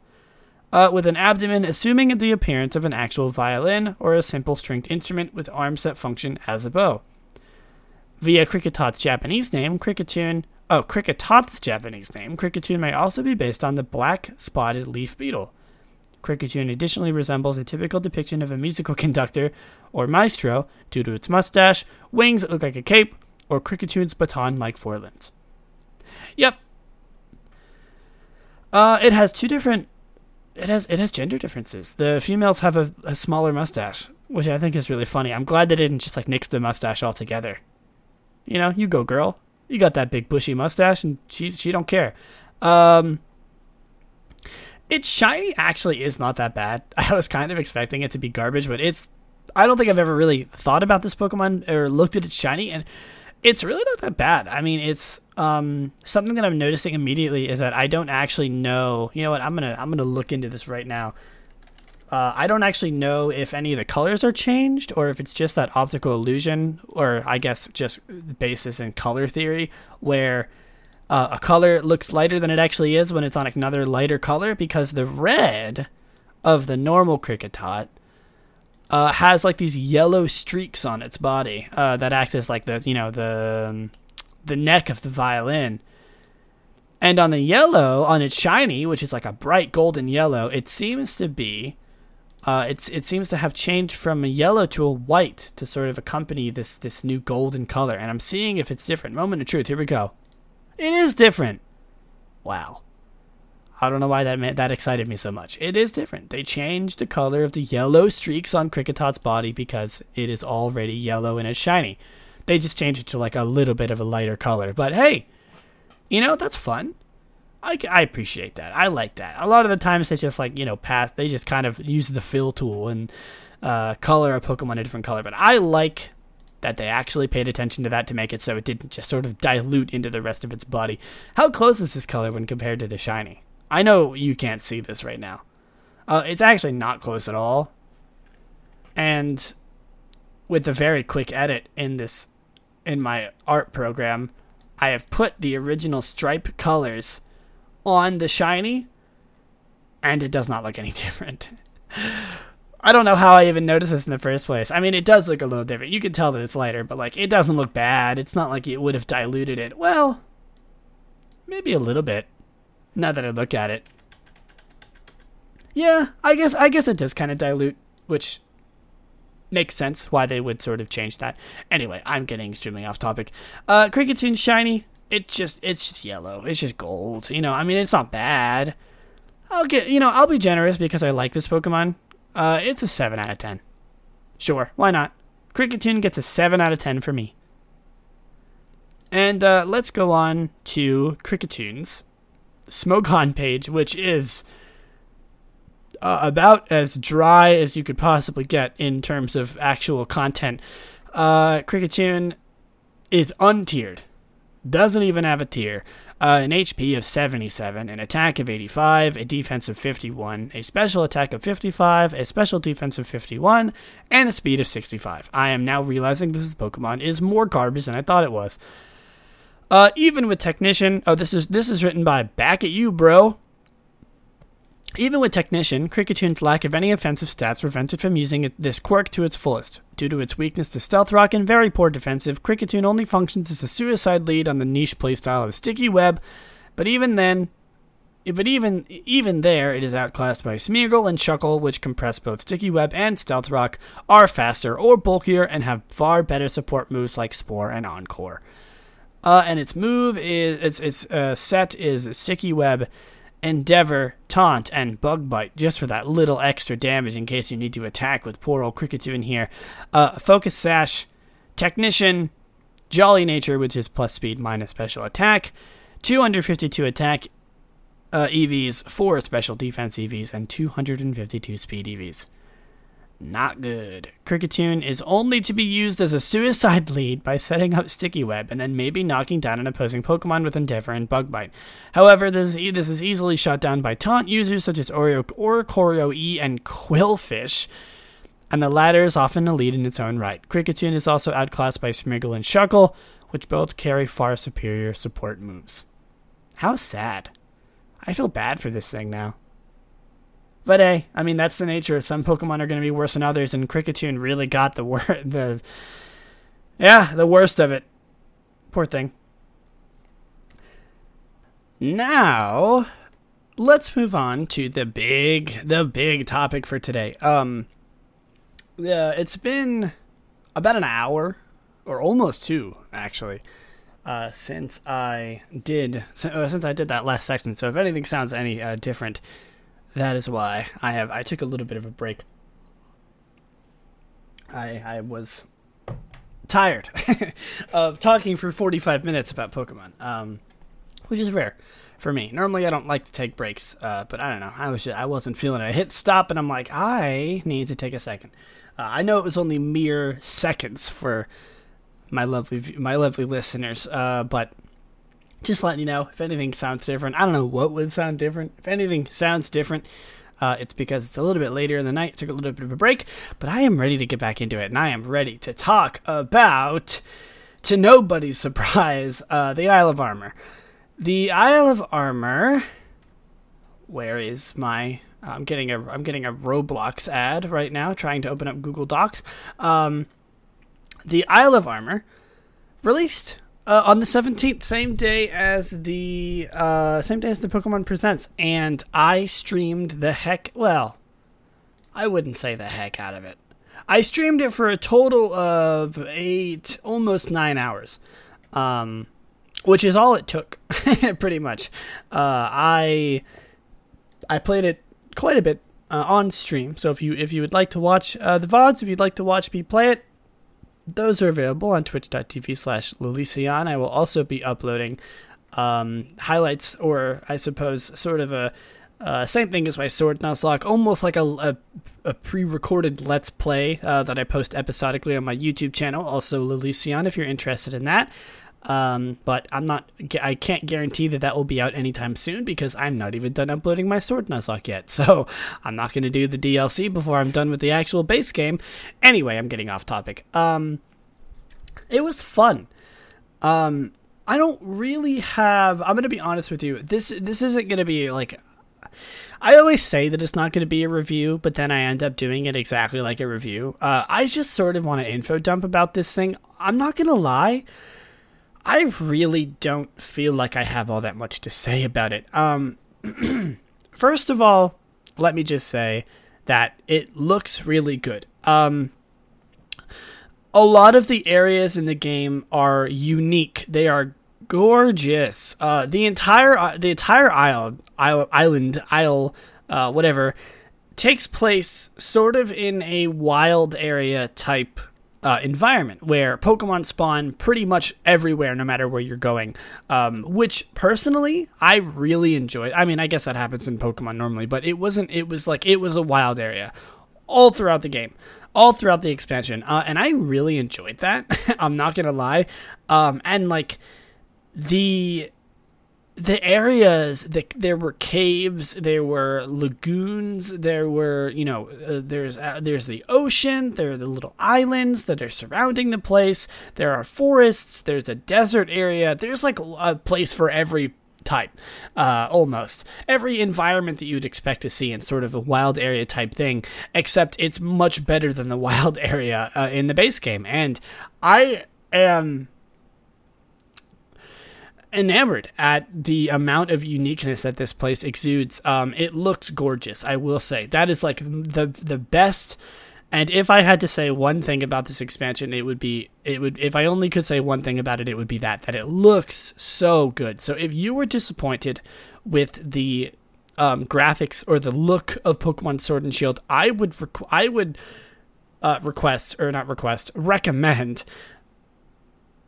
Uh, with an abdomen assuming the appearance of an actual violin or a simple stringed instrument with arms that function as a bow. Via Kricketot's Japanese name, Kricketune Oh, Kricketot's Japanese name, Kricketune may also be based on the black spotted leaf beetle. Kricketune additionally resembles a typical depiction of a musical conductor or maestro due to its mustache, wings that look like a cape, or Kricketune's baton like forelimbs. Yep. Uh, it has two different. It has it has gender differences. The females have a, a smaller mustache, which I think is really funny. I'm glad they didn't just like nix the mustache altogether. You know, you go girl. You got that big bushy mustache, and she she don't care. Um, its shiny actually is not that bad. I was kind of expecting it to be garbage, but it's. I don't think I've ever really thought about this Pokemon or looked at its shiny, and it's really not that bad. I mean, it's um, something that I'm noticing immediately is that I don't actually know. You know what? I'm gonna I'm gonna look into this right now. Uh, I don't actually know if any of the colors are changed or if it's just that optical illusion, or I guess just basis in color theory, where uh, a color looks lighter than it actually is when it's on another lighter color, because the red of the normal Kricketot uh, has like these yellow streaks on its body uh, that act as like the you know the um, the neck of the violin. And on the yellow, on its shiny, which is like a bright golden yellow, it seems to be uh, it seems to have changed from a yellow to a white to sort of accompany this this new golden color, and I'm seeing if it's different. Moment of truth. Here we go. It is different. Wow. I don't know why that meant, that excited me so much. It is different. They changed the color of the yellow streaks on Kricketot's body because it is already yellow and it's shiny. They just changed it to like a little bit of a lighter color. But hey, you know, that's fun. I, I appreciate that. I like that. A lot of the times it's just like you know, past they just kind of use the fill tool and uh, color a Pokemon a different color. But I like that they actually paid attention to that to make it so it didn't just sort of dilute into the rest of its body. How close is this color when compared to the shiny? I know you can't see this right now. Uh, it's actually not close at all. And with a very quick edit in this in my art program, I have put the original stripe colors on the shiny and it does not look any different. I don't know how I even noticed this in the first place. I mean, it does look a little different. You can tell that it's lighter, but like it doesn't look bad. It's not like it would have diluted it. Well, maybe a little bit. Now that I look at it. Yeah, I guess I guess it does kind of dilute, which makes sense why they would sort of change that. Anyway, I'm getting extremely off topic. Uh Kricketune shiny, it just it's just yellow. It's just gold. You know, I mean it's not bad. I'll get you know, I'll be generous because I like this Pokemon. Uh it's a seven out of ten. Sure, why not? Kricketune gets a seven out of ten for me. And uh, let's go on to Kricketune's Smogon page, which is uh, about as dry as you could possibly get in terms of actual content. Uh, Kricketune is untiered, doesn't even have a tier. Uh, an HP of 77, an attack of 85, a defense of 51, a special attack of 55, a special defense of 51, and a speed of 65. I am now realizing this Pokemon is more garbage than I thought it was. Uh, even with Technician, oh, this is this is written by Back at You, bro. Even with Technician, Kricketune's lack of any offensive stats prevented from using this quirk to its fullest. Due to its weakness to Stealth Rock and very poor defensive, Kricketune only functions as a suicide lead on the niche playstyle of Sticky Web, but even then, but even even there, it is outclassed by Smeargle and Shuckle, which compress both Sticky Web and Stealth Rock, are faster or bulkier, and have far better support moves like Spore and Encore. Uh, and its move is its its uh, set is Sticky Web, Endeavor, Taunt, and Bug Bite, just for that little extra damage in case you need to attack with poor old Kricketune here. Uh, Focus Sash, Technician, Jolly Nature, which is plus speed minus special attack, 252 attack uh, EVs, 4 special defense EVs, and 252 speed EVs. Not good. Kricketune is only to be used as a suicide lead by setting up Sticky Web and then maybe knocking down an opposing Pokemon with Endeavor and Bug Bite. However, this is, this is easily shot down by taunt users such as Oreo, Oricorio E and Qwilfish, and the latter is often a lead in its own right. Kricketune is also outclassed by Smeargle and Shuckle, which both carry far superior support moves. How sad. I feel bad for this thing now. But hey, I mean that's the nature. Of some Pokemon are going to be worse than others, and Kricketune really got the wor- the yeah the worst of it. Poor thing. Now, let's move on to the big the big topic for today. Um, yeah, it's been about an hour or almost two actually uh, since I did uh, since I did that last section. So if anything sounds any uh, different that is why I have I took a little bit of a break. I I was tired of talking for 45 minutes about Pokemon, um, which is rare for me. Normally, I don't like to take breaks, uh, but I don't know. I was just, I wasn't feeling it. I hit stop, and I'm like, I need to take a second. Uh, I know it was only mere seconds for my lovely my lovely listeners, uh, but just letting you know if anything sounds different. I don't know what would sound different. If anything sounds different, uh, it's because it's a little bit later in the night. Took a little bit of a break, but I am ready to get back into it, and I am ready to talk about, to nobody's surprise, uh, the Isle of Armor. The Isle of Armor. Where is my? I'm getting a I'm getting a Roblox ad right now, trying to open up Google Docs. Um, the Isle of Armor released uh, on the 17th, same day as the uh, same day as the Pokemon Presents, and I streamed the heck. Well, I wouldn't say the heck out of it. I streamed it for a total of eight, almost nine hours, um, which is all it took, pretty much. Uh, I I played it quite a bit uh, on stream. So if you if you would like to watch uh, the vods, if you'd like to watch me play it, those are available on twitch.tv slash Lulician. I will also be uploading um, highlights, or I suppose, sort of a Uh, same thing as my Sword Nuzlocke, almost like a, a, a pre-recorded Let's Play uh, that I post episodically on my YouTube channel. Also, Lilision, if you're interested in that. Um, but I'm not. I can't guarantee that that will be out anytime soon because I'm not even done uploading my Sword Nuzlocke yet. So I'm not going to do the DLC before I'm done with the actual base game. Anyway, I'm getting off topic. Um, it was fun. Um, I don't really have. I'm going to be honest with you. This this isn't going to be like. I always say that it's not going to be a review, but then I end up doing it exactly like a review. Uh, I just sort of want to info dump about this thing. I'm not going to lie. I really don't feel like I have all that much to say about it. Um, first of all, let me just say that it looks really good. Um, a lot of the areas in the game are unique. They are gorgeous. Uh, the entire uh, the entire isle, isle island isle, uh, whatever, takes place sort of in a wild area type uh, environment where Pokemon spawn pretty much everywhere, no matter where you're going. Um, which personally, I really enjoyed. I mean, I guess that happens in Pokemon normally, but it wasn't. It was like it was a wild area all throughout the game, all throughout the expansion, uh, and I really enjoyed that. I'm not gonna lie, um, and like the the areas that there were caves, there were lagoons, there were you know uh, there's uh, there's the ocean, there are the little islands that are surrounding the place. There are forests, there's a desert area. There's like a place for every type, uh, almost every environment that you'd expect to see in sort of a wild area type thing. Except it's much better than the wild area uh, in the base game, and I am enamored at the amount of uniqueness that this place exudes. Um, it looks gorgeous, I will say. That is like the the best. And if I had to say one thing about this expansion, it would be it would if I only could say one thing about it, it would be that that it looks so good. So if you were disappointed with the um, graphics or the look of Pokemon Sword and Shield, I would requ- I would uh, request or not request recommend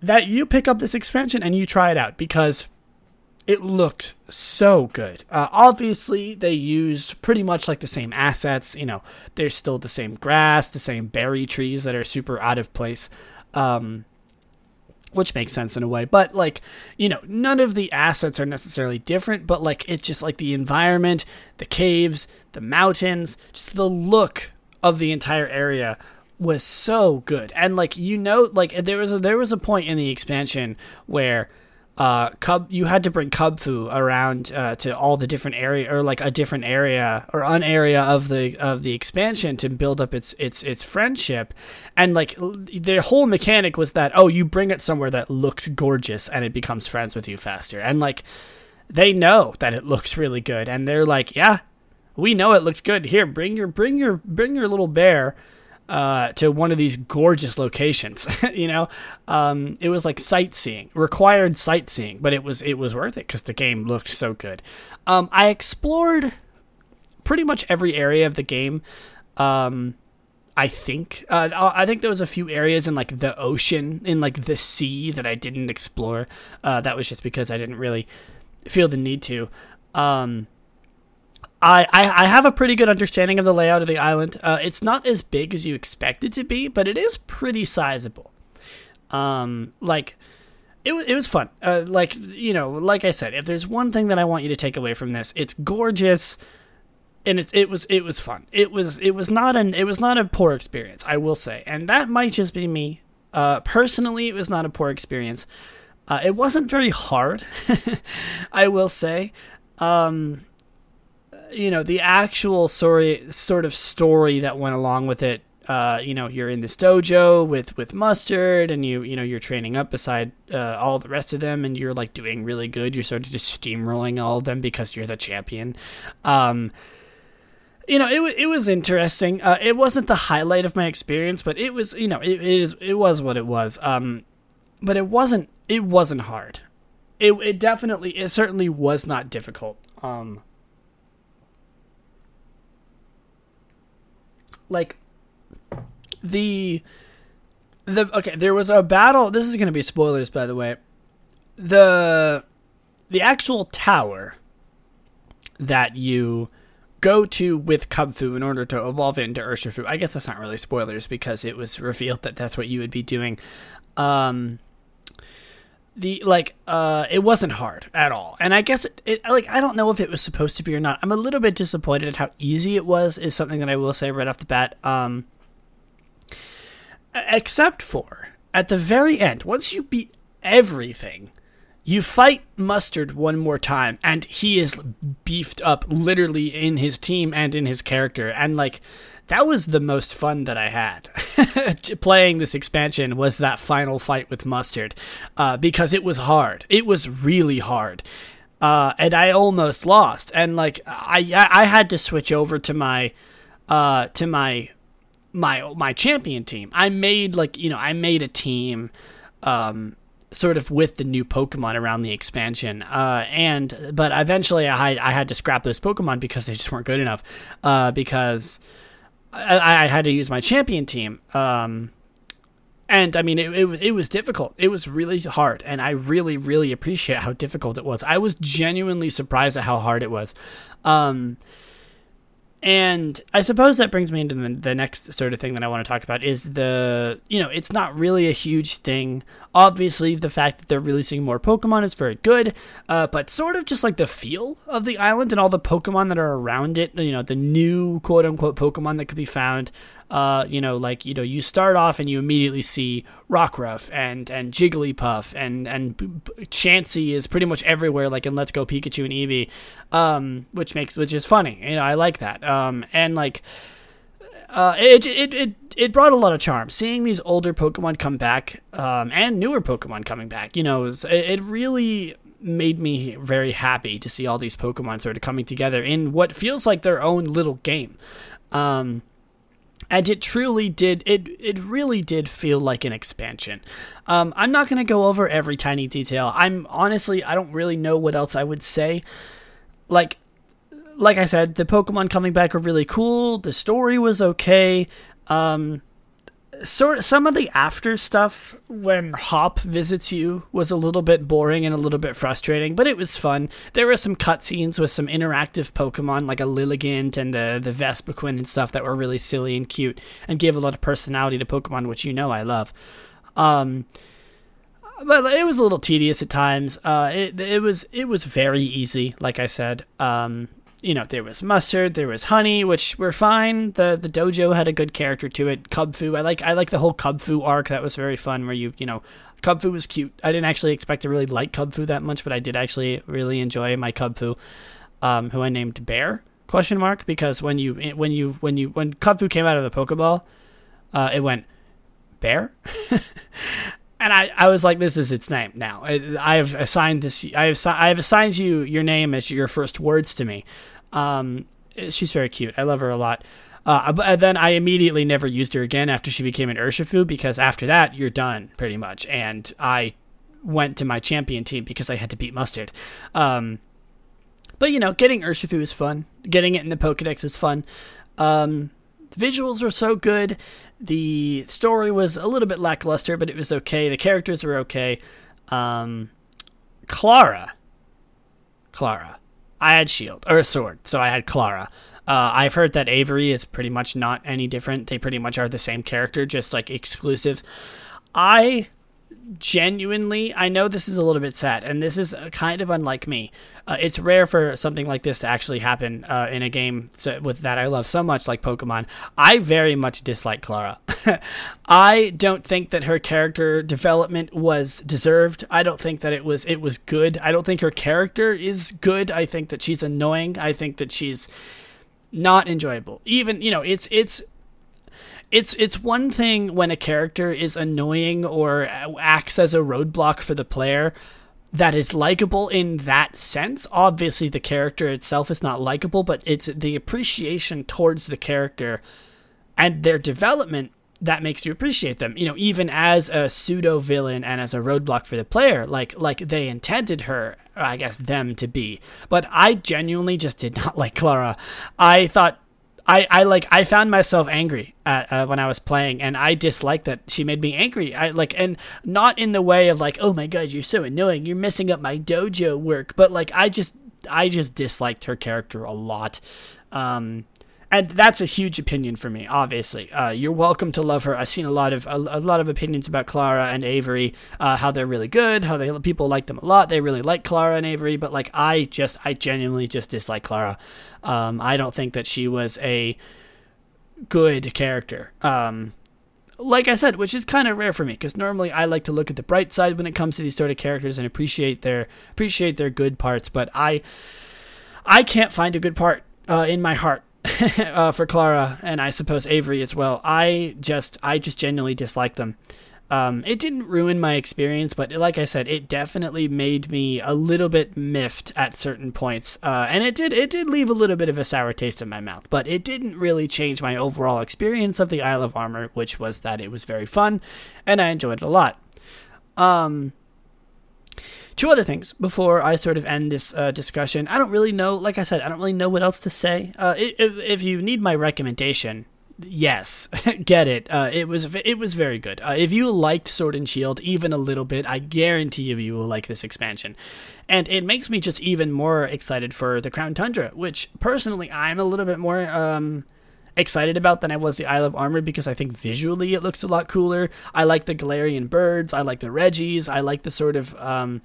that you pick up this expansion and you try it out because it looked so good. Uh, obviously, they used pretty much like the same assets. You know, there's still the same grass, the same berry trees that are super out of place. Um, which makes sense in a way. But like, you know, none of the assets are necessarily different, but like it's just like the environment, the caves, the mountains, just the look of the entire area was so good. And like you know, like there was a, there was a point in the expansion where uh cub you had to bring Kubfu around uh, to all the different area or like a different area or an area of the of the expansion to build up its its its friendship. And like the whole mechanic was that oh you bring it somewhere that looks gorgeous and it becomes friends with you faster. And like they know that it looks really good. And they're like yeah we know it looks good. Here bring your bring your bring your little bear uh, to one of these gorgeous locations. you know, um, it was like sightseeing, required sightseeing, but it was it was worth it because the game looked so good. Um, I explored pretty much every area of the game. Um, I think uh, I think there was a few areas in like the ocean, in like the sea that I didn't explore. Uh, that was just because I didn't really feel the need to. Um, I, I, I have a pretty good understanding of the layout of the island. Uh, it's not as big as you expect it to be, but it is pretty sizable. Um, like it it was fun. Uh, like you know, like I said, if there's one thing that I want you to take away from this, it's gorgeous, and it's it was it was fun. It was it was not an it was not a poor experience, I will say, and that might just be me. Uh, personally, it was not a poor experience. Uh, it wasn't very hard, I will say. Um, you know the actual story sort of story that went along with it uh, you know you're in this dojo with with mustard and you you know you're training up beside uh, all the rest of them and you're like doing really good. You're sort of just steamrolling all of them because you're the champion. Um, you know it, it was interesting. Uh, it wasn't the highlight of my experience but it was you know it, it is it was what it was. Um, but it wasn't it wasn't hard. It, it definitely it certainly was not difficult. Um, like the the okay there was a battle this is going to be spoilers by the way the the actual tower that you go to with Kubfu in order to evolve into Urshifu. I guess that's not really spoilers because it was revealed that that's what you would be doing. Um, the like uh it wasn't hard at all and i guess it, it, like i don't know if it was supposed to be or not i'm a little bit disappointed at how easy it was is something that i will say right off the bat um except for at the very end once you beat everything you fight Mustard one more time, and he is beefed up literally in his team and in his character. And like, that was the most fun that I had playing this expansion was that final fight with Mustard, uh, because it was hard. It was really hard. Uh, and I almost lost. And like, I, I had to switch over to my, uh, to my, my, my champion team. I made like, you know, I made a team, um, sort of with the new Pokemon around the expansion. Uh, and but eventually I I had to scrap those Pokemon because they just weren't good enough. Uh, because I, I, had to use my champion team. Um, and I mean, it, it, it was difficult. It was really hard, and I really, really appreciate how difficult it was. I was genuinely surprised at how hard it was. Um, and I suppose that brings me into the, the, next sort of thing that I want to talk about is the, you know, it's not really a huge thing. Obviously, the fact that they're releasing more Pokemon is very good, uh, but sort of just like the feel of the island and all the Pokemon that are around it, you know, the new quote unquote Pokemon that could be found, uh, you know, like you know, you start off and you immediately see Rockruff and and Jigglypuff and and Chansey is pretty much everywhere, like in Let's Go Pikachu and Eevee, um, which makes which is funny. You know, I like that. Um, and like, uh, it it it it brought a lot of charm seeing these older Pokemon come back, um, and newer Pokemon coming back. You know, it, was, it really made me very happy to see all these Pokemon sort of coming together in what feels like their own little game. Um, and it truly did it it really did feel like an expansion. Um, i'm not going to go over every tiny detail. I'm honestly i don't really know what else i would say. Like like i said the pokemon coming back are really cool. The story was okay. Um, sort some of the after stuff when Hop visits you was a little bit boring and a little bit frustrating, but it was fun. There were some cutscenes with some interactive Pokemon like a Lilligant and the the Vespiquen and stuff that were really silly and cute and gave a lot of personality to Pokemon, which you know I love. Um, but it was a little tedious at times. Uh, it it was it was very easy, like I said. Um, you know, there was mustard, there was honey, which were fine. The the dojo had a good character to it. Kubfu, I like I like the whole Kubfu arc. That was very fun. Where you you know, Kubfu was cute. I didn't actually expect to really like Kubfu that much, but I did actually really enjoy my Kubfu, um, who I named Bear question mark because when you when you when you when Kubfu came out of the Pokeball, uh, it went Bear. and I, I was like, this is its name now. I have assigned this. I have I have assigned you your name as your first words to me. Um, she's very cute. I love her a lot. Uh, but then I immediately never used her again after she became an Urshifu because after that you're done pretty much. And I went to my champion team because I had to beat Mustard. Um, but you know, getting Urshifu is fun. Getting it in the Pokedex is fun. Um, the visuals were so good. The story was a little bit lackluster, but it was okay. The characters were okay. Um, Clara. Clara I had shield or sword, so I had Clara. Uh, I've heard that Avery is pretty much not any different. They pretty much are the same character, just like exclusives. I genuinely, I know this is a little bit sad, and this is kind of unlike me. Uh, it's rare for something like this to actually happen uh, in a game with that I love so much, like Pokemon. I very much dislike Clara. I don't think that her character development was deserved. I don't think that it was it was good. I don't think her character is good. I think that she's annoying. I think that she's not enjoyable. Even you know, it's it's it's it's one thing when a character is annoying or acts as a roadblock for the player that is likable in that sense. Obviously, the character itself is not likable, but it's the appreciation towards the character and their development that makes you appreciate them. You know, even as a pseudo villain and as a roadblock for the player, like like they intended her, I guess them to be. But I genuinely just did not like Clara. I thought I, I like I found myself angry at, uh, when I was playing, and I disliked that she made me angry. I like, and not in the way of like, oh my god, you're so annoying, you're messing up my dojo work, but like I just I just disliked her character a lot. Um, and that's a huge opinion for me. Obviously, uh, you're welcome to love her. I've seen a lot of a, a lot of opinions about Clara and Avery, uh, how they're really good, how they people like them a lot. They really like Clara and Avery, but like I just, I genuinely just dislike Clara. Um, I don't think that she was a good character. Um, like I said, which is kind of rare for me because normally I like to look at the bright side when it comes to these sort of characters and appreciate their appreciate their good parts. But I, I can't find a good part uh, in my heart uh, for Clara and I suppose Avery as well. I just I just genuinely dislike them. Um, it didn't ruin my experience, but like I said, it definitely made me a little bit miffed at certain points, uh, and it did it did leave a little bit of a sour taste in my mouth. But it didn't really change my overall experience of the Isle of Armor, which was that it was very fun, and I enjoyed it a lot. Um, two other things before I sort of end this uh, discussion. I don't really know, like I said, I don't really know what else to say. Uh, if, if you need my recommendation, yes, get it. Uh, it was it was very good. Uh, if you liked Sword and Shield even a little bit, I guarantee you you will like this expansion. And it makes me just even more excited for the Crown Tundra, which personally I'm a little bit more um, excited about than I was the Isle of Armor because I think visually it looks a lot cooler. I like the Galarian birds, I like the Regis. I like the sort of um,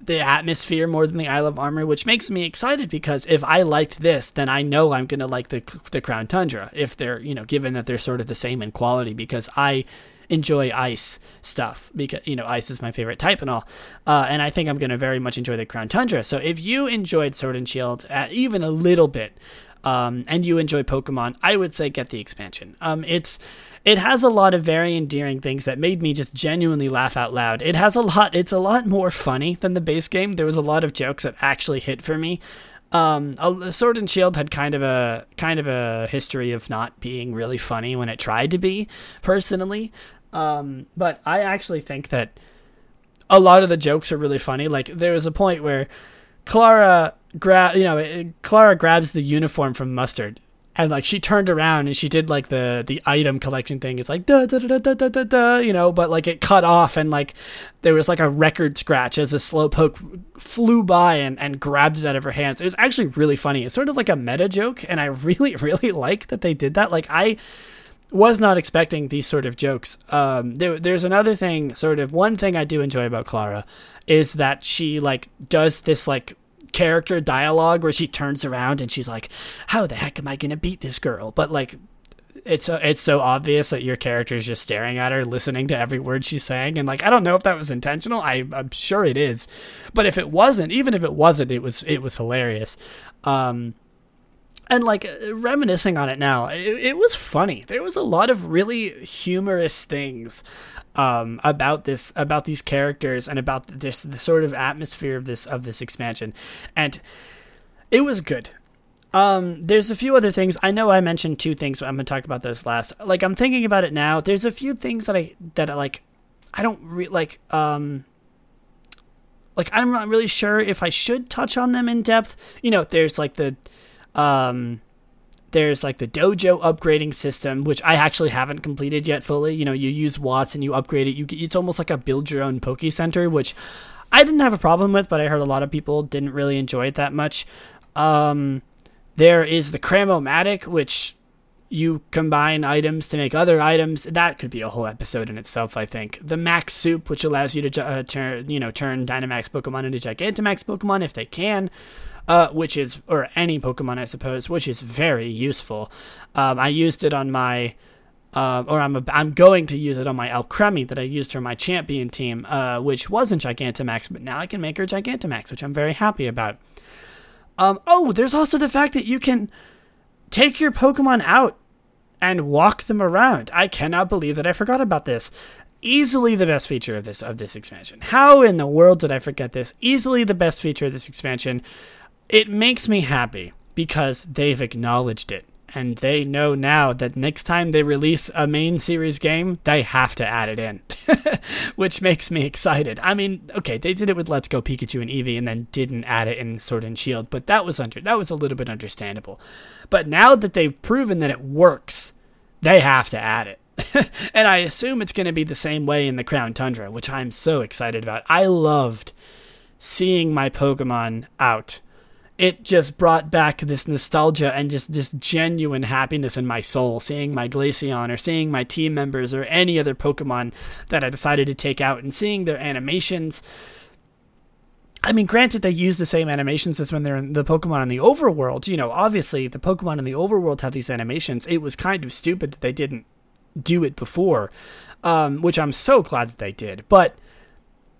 the atmosphere more than the Isle of Armor, which makes me excited because if I liked this, then I know I'm going to like the the Crown Tundra if they're you know given that they're sort of the same in quality because I enjoy ice stuff because you know ice is my favorite type and all uh, and i think i'm going to very much enjoy the crown tundra so if you enjoyed sword and shield uh, even a little bit um, and you enjoy Pokemon, I would say get the expansion. Um, it's it has a lot of very endearing things that made me just genuinely laugh out loud. It has a lot. It's a lot more funny than the base game. There was a lot of jokes that actually hit for me. Um, Sword and Shield had kind of a kind of a history of not being really funny when it tried to be, personally. Um, but I actually think that a lot of the jokes are really funny. Like there was a point where Clara grab you know Clara grabs the uniform from Mustard and like she turned around and she did like the the item collection thing. It's like da da da da da da you know, but like it cut off and like there was like a record scratch as a slowpoke flew by and and grabbed it out of her hands. It was actually really funny. It's sort of like a meta joke, and I really really like that they did that. Like I was not expecting these sort of jokes. Um, there, there's another thing, sort of one thing I do enjoy about Clara is that she like does this like character dialogue where she turns around and she's like, "How the heck am I gonna beat this girl?" But like, it's it's so obvious that your character is just staring at her, listening to every word she's saying, and like, I don't know if that was intentional. I, I'm sure it is, but if it wasn't, even if it wasn't, it was it was hilarious. Um, and like reminiscing on it now, it, it, was funny. There was a lot of really humorous things um, about this, about these characters, and about this the sort of atmosphere of this of this expansion, and it was good. Um, there's a few other things. I know I mentioned two things. I'm gonna talk about those last. Like I'm thinking about it now. There's a few things that I that I like. I don't re- like. Um, like I'm not really sure if I should touch on them in depth. You know, there's like the um, there's like the dojo upgrading system, which I actually haven't completed yet fully. You know, you use watts and you upgrade it. You it's almost like a build your own Poke Center, which I didn't have a problem with, but I heard a lot of people didn't really enjoy it that much. Um, there is the Cram-o-matic, which you combine items to make other items. That could be a whole episode in itself, I think. The Max Soup, which allows you to uh, turn, you know, turn Dynamax Pokemon into Gigantamax Pokemon if they can uh, which is or any Pokemon, I suppose, which is very useful. Um, I used it on my. Uh, or I'm a, I'm going to use it on my Alcremie that I used for my champion team, uh, which wasn't Gigantamax, but now I can make her Gigantamax, which I'm very happy about. Um, oh, there's also the fact that you can take your Pokemon out and walk them around. I cannot believe that I forgot about this. Easily the best feature of this of this expansion. How in the world did I forget this? Easily the best feature of this expansion. It makes me happy because they've acknowledged it. And they know now that next time they release a main series game, they have to add it in, which makes me excited. I mean, okay, they did it with Let's Go Pikachu and Eevee, and then didn't add it in Sword and Shield, but that was under that was a little bit understandable. But now that they've proven that it works, they have to add it. and I assume it's going to be the same way in the Crown Tundra, which I'm so excited about. I loved seeing my Pokemon out it just brought back this nostalgia and just this genuine happiness in my soul seeing my Glaceon or seeing my team members or any other Pokemon that I decided to take out and seeing their animations. I mean, granted, they use the same animations as when they're in the Pokemon in the overworld. You know, obviously, the Pokemon in the overworld have these animations. It was kind of stupid that they didn't do it before, um, which I'm so glad that they did. But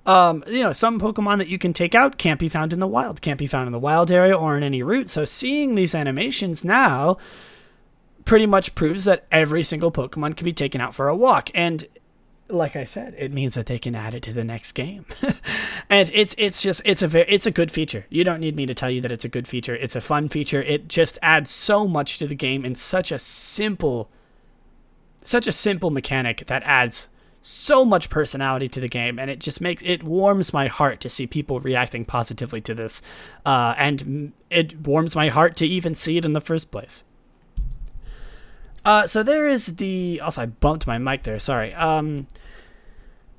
um, you know, some Pokemon that you can take out can't be found in the wild, can't be found in the wild area or in any route. So seeing these animations now pretty much proves that every single Pokemon can be taken out for a walk. And like I said, it means that they can add it to the next game. and it's it's just it's a very it's a good feature. You don't need me to tell you that it's a good feature. It's a fun feature. It just adds so much to the game in such a simple such a simple mechanic that adds so much personality to the game, and it just makes it warms my heart to see people reacting positively to this, uh, and it warms my heart to even see it in the first place. Uh, so there is the. Also, I bumped my mic there. Sorry. Um,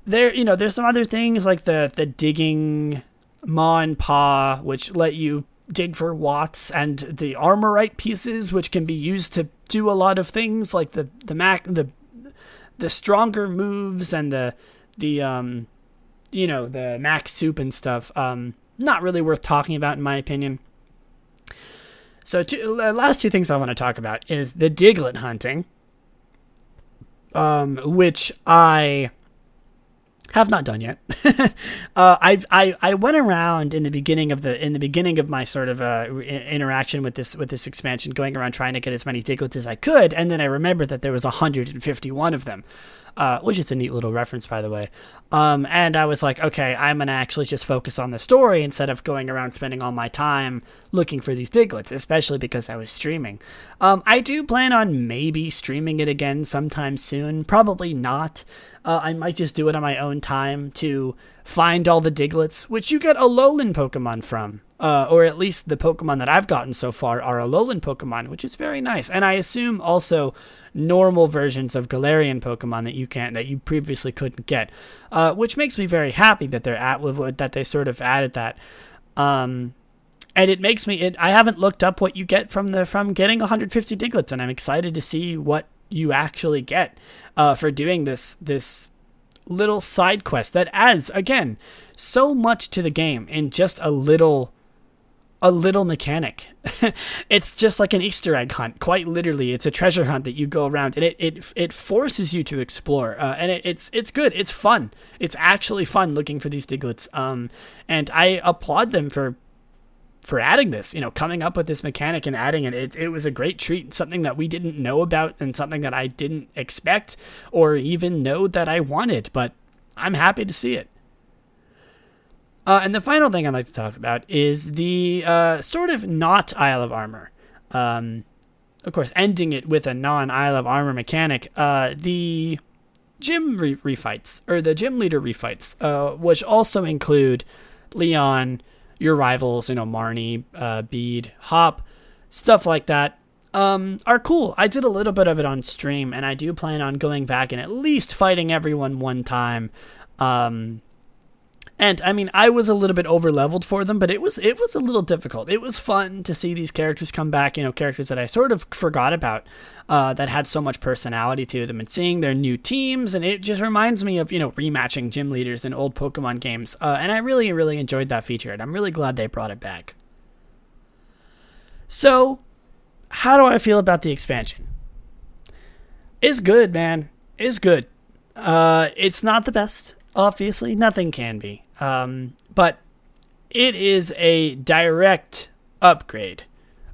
there, you know, there's some other things like the the digging Ma and Pa, which let you dig for watts, and the armorite pieces, which can be used to do a lot of things, like the the mac the the stronger moves and the the um you know the max soup and stuff um not really worth talking about in my opinion. So two, last two things i want to talk about is the Diglett hunting um which i have not done yet. uh, I I I went around in the beginning of the in the beginning of my sort of uh, interaction with this with this expansion, going around trying to get as many Digletts as I could, and then I remembered that there was 151 of them uh, which is a neat little reference, by the way. Um, and I was like, okay, I'm gonna actually just focus on the story instead of going around spending all my time looking for these Digletts, especially because I was streaming. Um, I do plan on maybe streaming it again sometime soon. Probably not. Uh, I might just do it on my own time to find all the Digletts, which you get Alolan Pokemon from. Uh, or at least the Pokemon that I've gotten so far are Alolan Pokemon, which is very nice. And I assume also normal versions of Galarian Pokemon that you can't that you previously couldn't get, uh, which makes me very happy that they're at that they sort of added that. Um, and it makes me it, I haven't looked up what you get from the from getting 150 Digletts, and I'm excited to see what you actually get uh, for doing this this little side quest that adds again so much to the game in just a little a little mechanic. it's just like an Easter egg hunt, quite literally. It's a treasure hunt that you go around, and it it, it forces you to explore, uh, and it, it's it's good. It's fun. It's actually fun looking for these Digletts. Um, and I applaud them for for adding this. You know, coming up with this mechanic and adding it. It it was a great treat. Something that we didn't know about, and something that I didn't expect or even know that I wanted. But I'm happy to see it. Uh, and the final thing I'd like to talk about is the uh, sort of not Isle of Armor. Um, of course, ending it with a non Isle of Armor mechanic. Uh, the gym re- refights, or the gym leader refights, uh, which also include Leon, your rivals, you know, Marnie, uh, Bede, Hop, stuff like that. Um, are cool. I did a little bit of it on stream, and I do plan on going back and at least fighting everyone one time. Um, and I mean, I was a little bit over leveled for them, but it was it was a little difficult. It was fun to see these characters come back. You know, characters that I sort of forgot about uh, that had so much personality to them, and seeing their new teams, and it just reminds me of you know rematching gym leaders in old Pokemon games. Uh, and I really really enjoyed that feature, and I'm really glad they brought it back. So, how do I feel about the expansion? It's good, man. It's good. Uh, it's not the best obviously nothing can be um, but it is a direct upgrade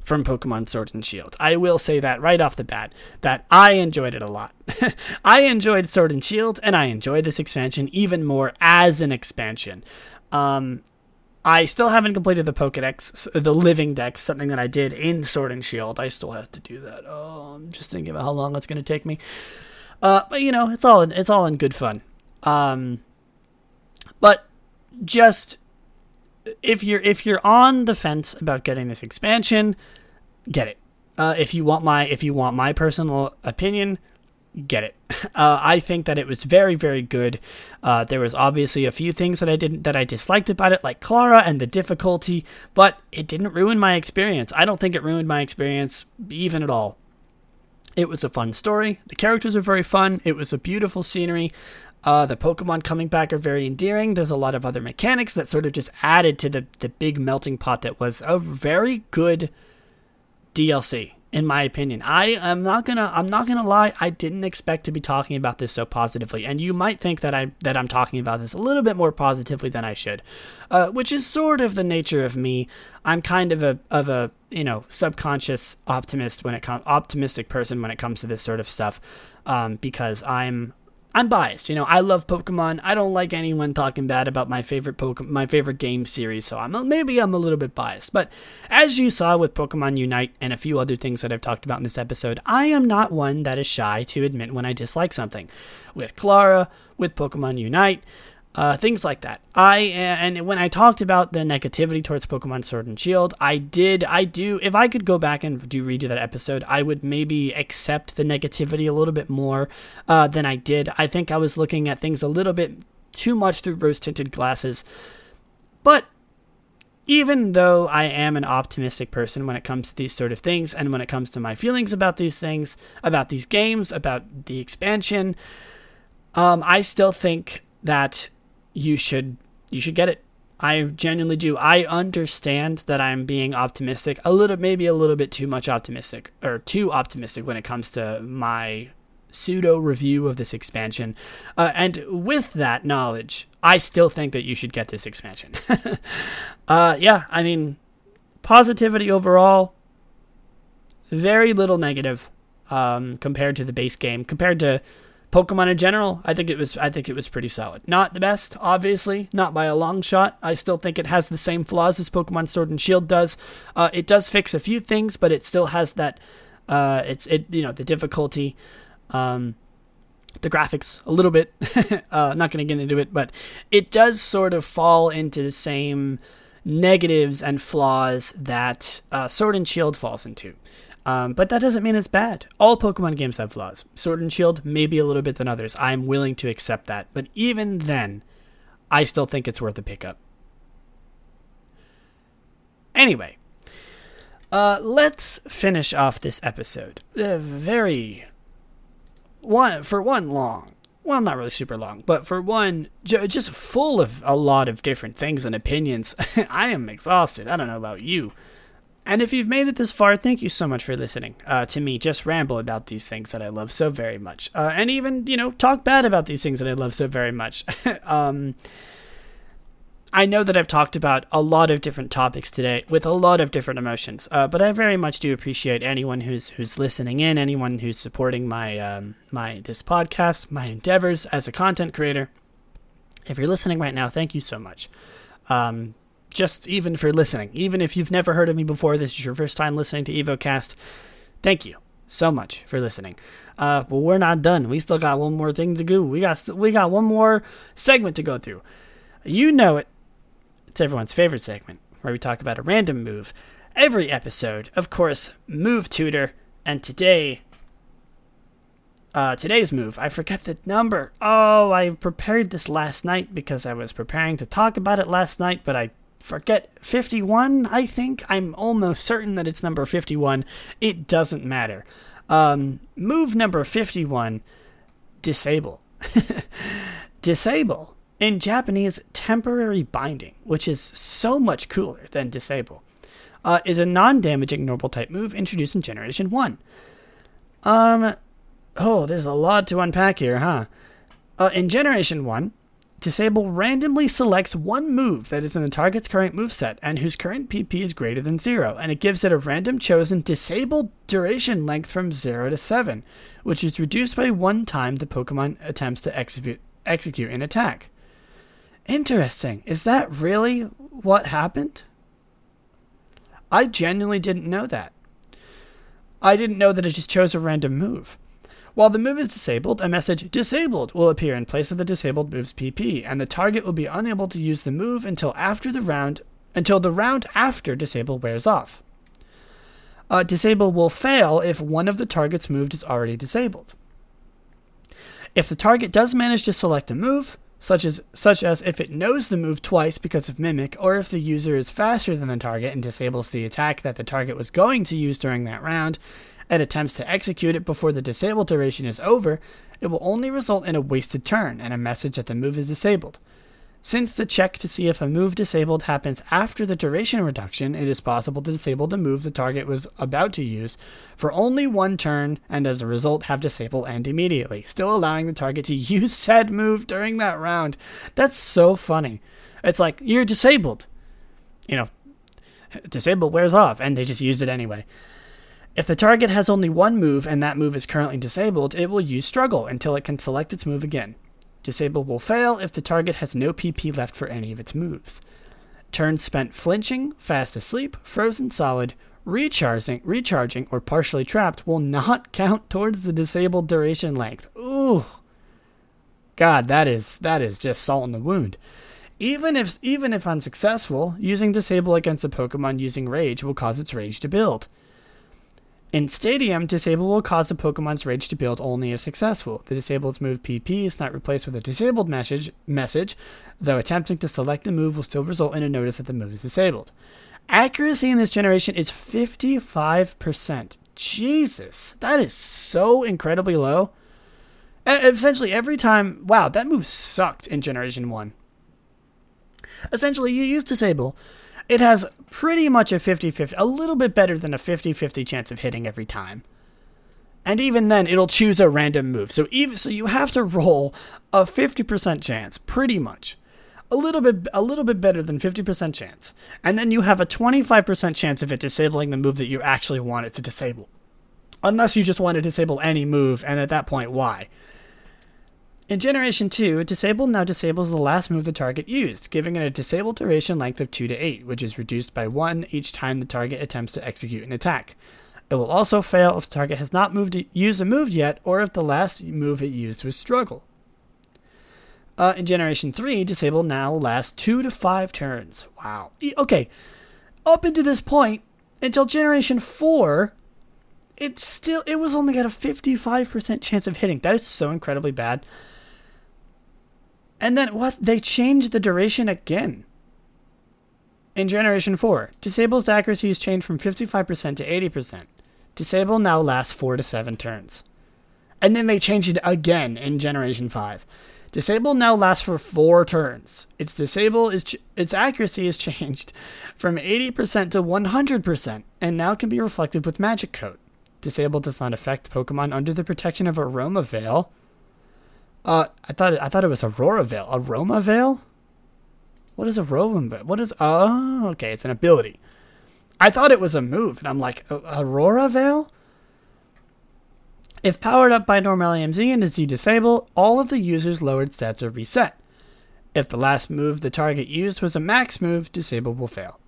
from Pokemon Sword and Shield. I will say that right off the bat that I enjoyed it a lot. I enjoyed Sword and Shield and I enjoyed this expansion even more as an expansion. Um, I still haven't completed the Pokedex, the Living Dex, something that I did in Sword and Shield. I still have to do that. Oh, I'm just thinking about how long it's going to take me. Uh, but you know, it's all in, it's all in good fun. Um, just if you're if you're on the fence about getting this expansion, get it. Uh, if you want my if you want my personal opinion, get it. Uh, I think that it was very, very good. Uh, there was obviously a few things that I didn't that I disliked about it, like Clara and the difficulty, but it didn't ruin my experience. I don't think it ruined my experience even at all. It was a fun story. The characters are very fun. It was a beautiful scenery. Uh, the Pokemon coming back are very endearing. There's a lot of other mechanics that sort of just added to the, the big melting pot that was a very good DLC in my opinion. I am not gonna I'm not gonna lie, I didn't expect to be talking about this so positively. And you might think that I that I'm talking about this a little bit more positively than I should. Uh, which is sort of the nature of me. I'm kind of a of a, you know, subconscious optimist when it comes optimistic person when it comes to this sort of stuff. Um, because I'm I'm biased. You know, I love Pokemon. I don't like anyone talking bad about my favorite Pokemon, my favorite game series. So I'm maybe I'm a little bit biased. But as you saw with Pokemon Unite and a few other things that I've talked about in this episode, I am not one that is shy to admit when I dislike something. With Clara, with Pokemon Unite, uh, things like that. I and when I talked about the negativity towards Pokemon Sword and Shield, I did, I do. If I could go back and do redo that episode, I would maybe accept the negativity a little bit more uh, than I did. I think I was looking at things a little bit too much through rose tinted glasses, but. Even though I am an optimistic person when it comes to these sort of things, and when it comes to my feelings about these things, about these games, about the expansion, um, I still think that you should you should get it. I genuinely do. I understand that I'm being optimistic, a little maybe a little bit too much optimistic or too optimistic when it comes to my pseudo review of this expansion. Uh, and with that knowledge, I still think that you should get this expansion. uh, yeah, I mean, positivity overall, very little negative um, compared to the base game, compared to Pokemon in general, I think it was I think it was pretty solid. Not the best, obviously, not by a long shot. I still think it has the same flaws as Pokemon Sword and Shield does. Uh, it does fix a few things, but it still has that. Uh, it's it you know the difficulty, um, the graphics a little bit. uh, not going to get into it, but it does sort of fall into the same negatives and flaws that uh, Sword and Shield falls into. Um, but that doesn't mean it's bad. All Pokemon games have flaws. Sword and Shield, maybe a little bit than others. I'm willing to accept that. But even then, I still think it's worth a pickup. Anyway, uh, let's finish off this episode. Uh, very one for one long. Well, not really super long, but for one, just full of a lot of different things and opinions. I am exhausted. I don't know about you. And if you've made it this far, thank you so much for listening uh, to me just ramble about these things that I love so very much. Uh, and even, you know, talk bad about these things that I love so very much. um, I know that I've talked about a lot of different topics today with a lot of different emotions, uh, but I very much do appreciate anyone who's who's listening in, anyone who's supporting my um, my this podcast, my endeavors as a content creator. If you're listening right now, thank you so much. Um, just even for listening. Even if you've never heard of me before, this is your first time listening to EvoCast, thank you so much for listening. Uh, but we're not done. We still got one more thing to do. We got we got one more segment to go through. You know it. It's everyone's favorite segment where we talk about a random move. Every episode, of course, Move Tutor, and today uh, today's move. I forget the number. Oh, I prepared this last night because I was preparing to talk about it last night, but I forget 51 i think. I'm almost certain that it's number 51 it doesn't matter. Um, move number 51 disable. Disable. In japanese temporary binding which is so much cooler than disable uh, is a non-damaging normal type move introduced in generation 1 um oh there's a lot to unpack here huh? Uh, in generation 1 Disable randomly selects one move that is in the target's current moveset and whose current PP is greater than 0, and it gives it a random chosen disabled duration length from 0 to 7, which is reduced by one time the Pokemon attempts to execute, execute an attack. Interesting. Is that really what happened? I genuinely didn't know that. I didn't know that it just chose a random move. While the move is disabled, a message disabled will appear in place of the disabled move's PP, and the target will be unable to use the move until after the round until the round after disable wears off. Uh, disable will fail if one of the target's moved is already disabled. If the target does manage to select a move, such as such as if it knows the move twice because of mimic, or if the user is faster than the target and disables the attack that the target was going to use during that round, and attempts to execute it before the disable duration is over, it will only result in a wasted turn and a message that the move is disabled. Since the check to see if a move disabled happens after the duration reduction, it is possible to disable the move the target was about to use for only one turn and as a result have disable end immediately, still allowing the target to use said move during that round. That's so funny. It's like, you're disabled. You know, disable wears off, and they just use it anyway. If the target has only one move and that move is currently disabled, it will use struggle until it can select its move again. Disable will fail if the target has no PP left for any of its moves. Turns spent flinching, fast asleep, frozen solid, recharging, recharging, or partially trapped will not count towards the disabled duration length. Ooh. God, that is that is just salt in the wound. Even if even if unsuccessful, using disable against a Pokemon using rage will cause its rage to build. In Stadium, Disable will cause a Pokemon's Rage to build only if successful. The disabled's move PP is not replaced with a disabled message, message, though attempting to select the move will still result in a notice that the move is disabled. Accuracy in this generation is 55%. Jesus, that is so incredibly low. Essentially, every time, wow, that move sucked in Generation 1. Essentially, you use Disable, it has pretty much a 50 50, a little bit better than a 50 50 chance of hitting every time. And even then, it'll choose a random move. So even so, you have to roll a 50% chance, pretty much. A little bit, a little bit better than 50% chance, and then you have a 25% chance of it disabling the move that you actually want it to disable, unless you just want to disable any move, and at that point, why? In Generation 2, Disable now disables the last move the target used, giving it a disable duration length of 2 to 8, which is reduced by 1 each time the target attempts to execute an attack. It will also fail if the target has not moved used a move yet, or if the last move it used was struggle. Uh, in Generation 3, Disable now lasts 2 to 5 turns. Wow. Okay, up until this point, until Generation 4, it still it was only got a 55% chance of hitting. That is so incredibly bad. And then what? They changed the duration again. In Generation 4, Disable's accuracy is changed from 55% to 80%. Disable now lasts 4 to 7 turns. And then they changed it again in Generation 5. Disable now lasts for 4 turns. Its disable is ch- its accuracy is changed from 80% to 100% and now can be reflected with magic coat. Disable does not affect Pokemon under the protection of Aroma Veil uh, I thought it, I thought it was Aurora Veil. Aroma Veil? What is Aroma? Veil? What is? Oh, okay, it's an ability. I thought it was a move, and I'm like, Aurora Veil. If powered up by Normalium Z and is disable, all of the user's lowered stats are reset. If the last move the target used was a max move, disable will fail.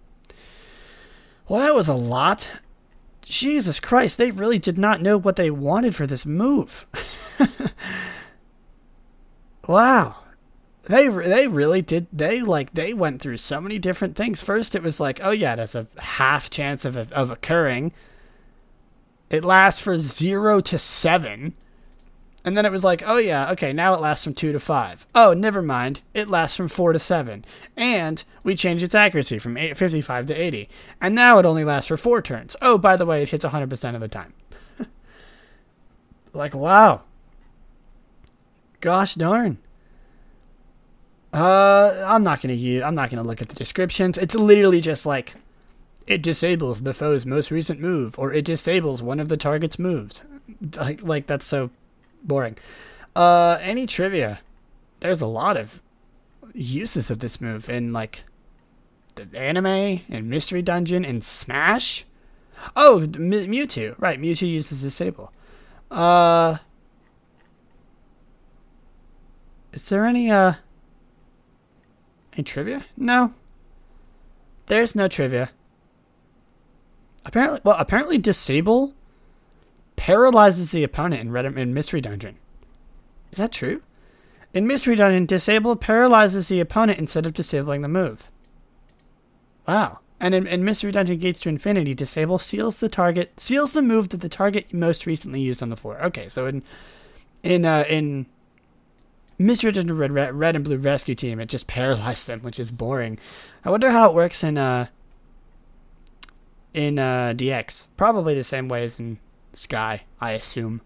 Well, that was a lot. Jesus Christ, they really did not know what they wanted for this move. Wow. They they really did they like they went through so many different things. First it was like, oh yeah, there's a half chance of of occurring. It lasts for 0 to 7. And then it was like, oh yeah, okay, now it lasts from 2 to 5. Oh, never mind. It lasts from 4 to 7. And we changed its accuracy from 8, 55 to 80. And now it only lasts for 4 turns. Oh, by the way, it hits 100% of the time. like, wow. Gosh darn. Uh, I'm not gonna use. I'm not gonna look at the descriptions. It's literally just like, it disables the foe's most recent move, or it disables one of the target's moves. Like, like that's so boring. Uh, any trivia? There's a lot of uses of this move in like the anime and Mystery Dungeon and Smash. Oh, M- Mewtwo. Right, Mewtwo uses disable. Uh, is there any uh any trivia? No. There's no trivia. Apparently, well, apparently disable paralyzes the opponent in Red in Mystery Dungeon. Is that true? In Mystery Dungeon, disable paralyzes the opponent instead of disabling the move. Wow. And in, in Mystery Dungeon Gates to Infinity, disable seals the target seals the move that the target most recently used on the floor. Okay, so in in uh, in misread the red, red, red and blue rescue team. It just paralyzed them, which is boring. I wonder how it works in uh in uh DX. Probably the same way as in Sky, I assume.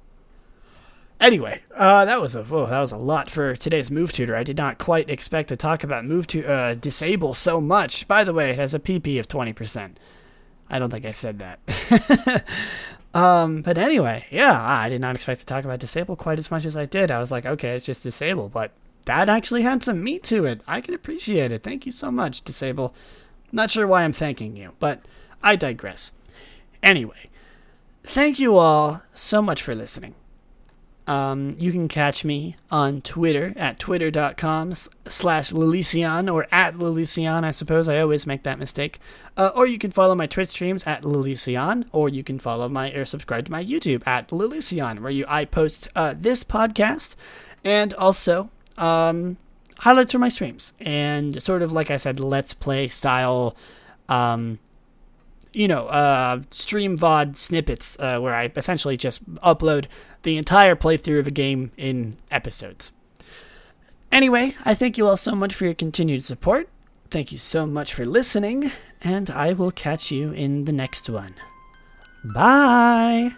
Anyway, uh, that was a whoa, that was a lot for today's move tutor. I did not quite expect to talk about move to uh, disable so much. By the way, it has a PP of twenty percent. I don't think I said that. um, but anyway, yeah, I did not expect to talk about disable quite as much as I did. I was like, okay, it's just disable, but that actually had some meat to it. I can appreciate it. Thank you so much, disable. Not sure why I'm thanking you, but I digress. Anyway, thank you all so much for listening. Um, you can catch me on Twitter at twitter.com slash Lilician or at Lilician, I suppose. I always make that mistake. Uh, or you can follow my Twitch streams at Lilician, or you can follow my or subscribe to my YouTube at Lilician, where you I post uh, this podcast and also um, highlights from my streams and sort of like I said, let's play style. Um, you know, uh, stream VOD snippets uh, where I essentially just upload the entire playthrough of a game in episodes. Anyway, I thank you all so much for your continued support. Thank you so much for listening, and I will catch you in the next one. Bye!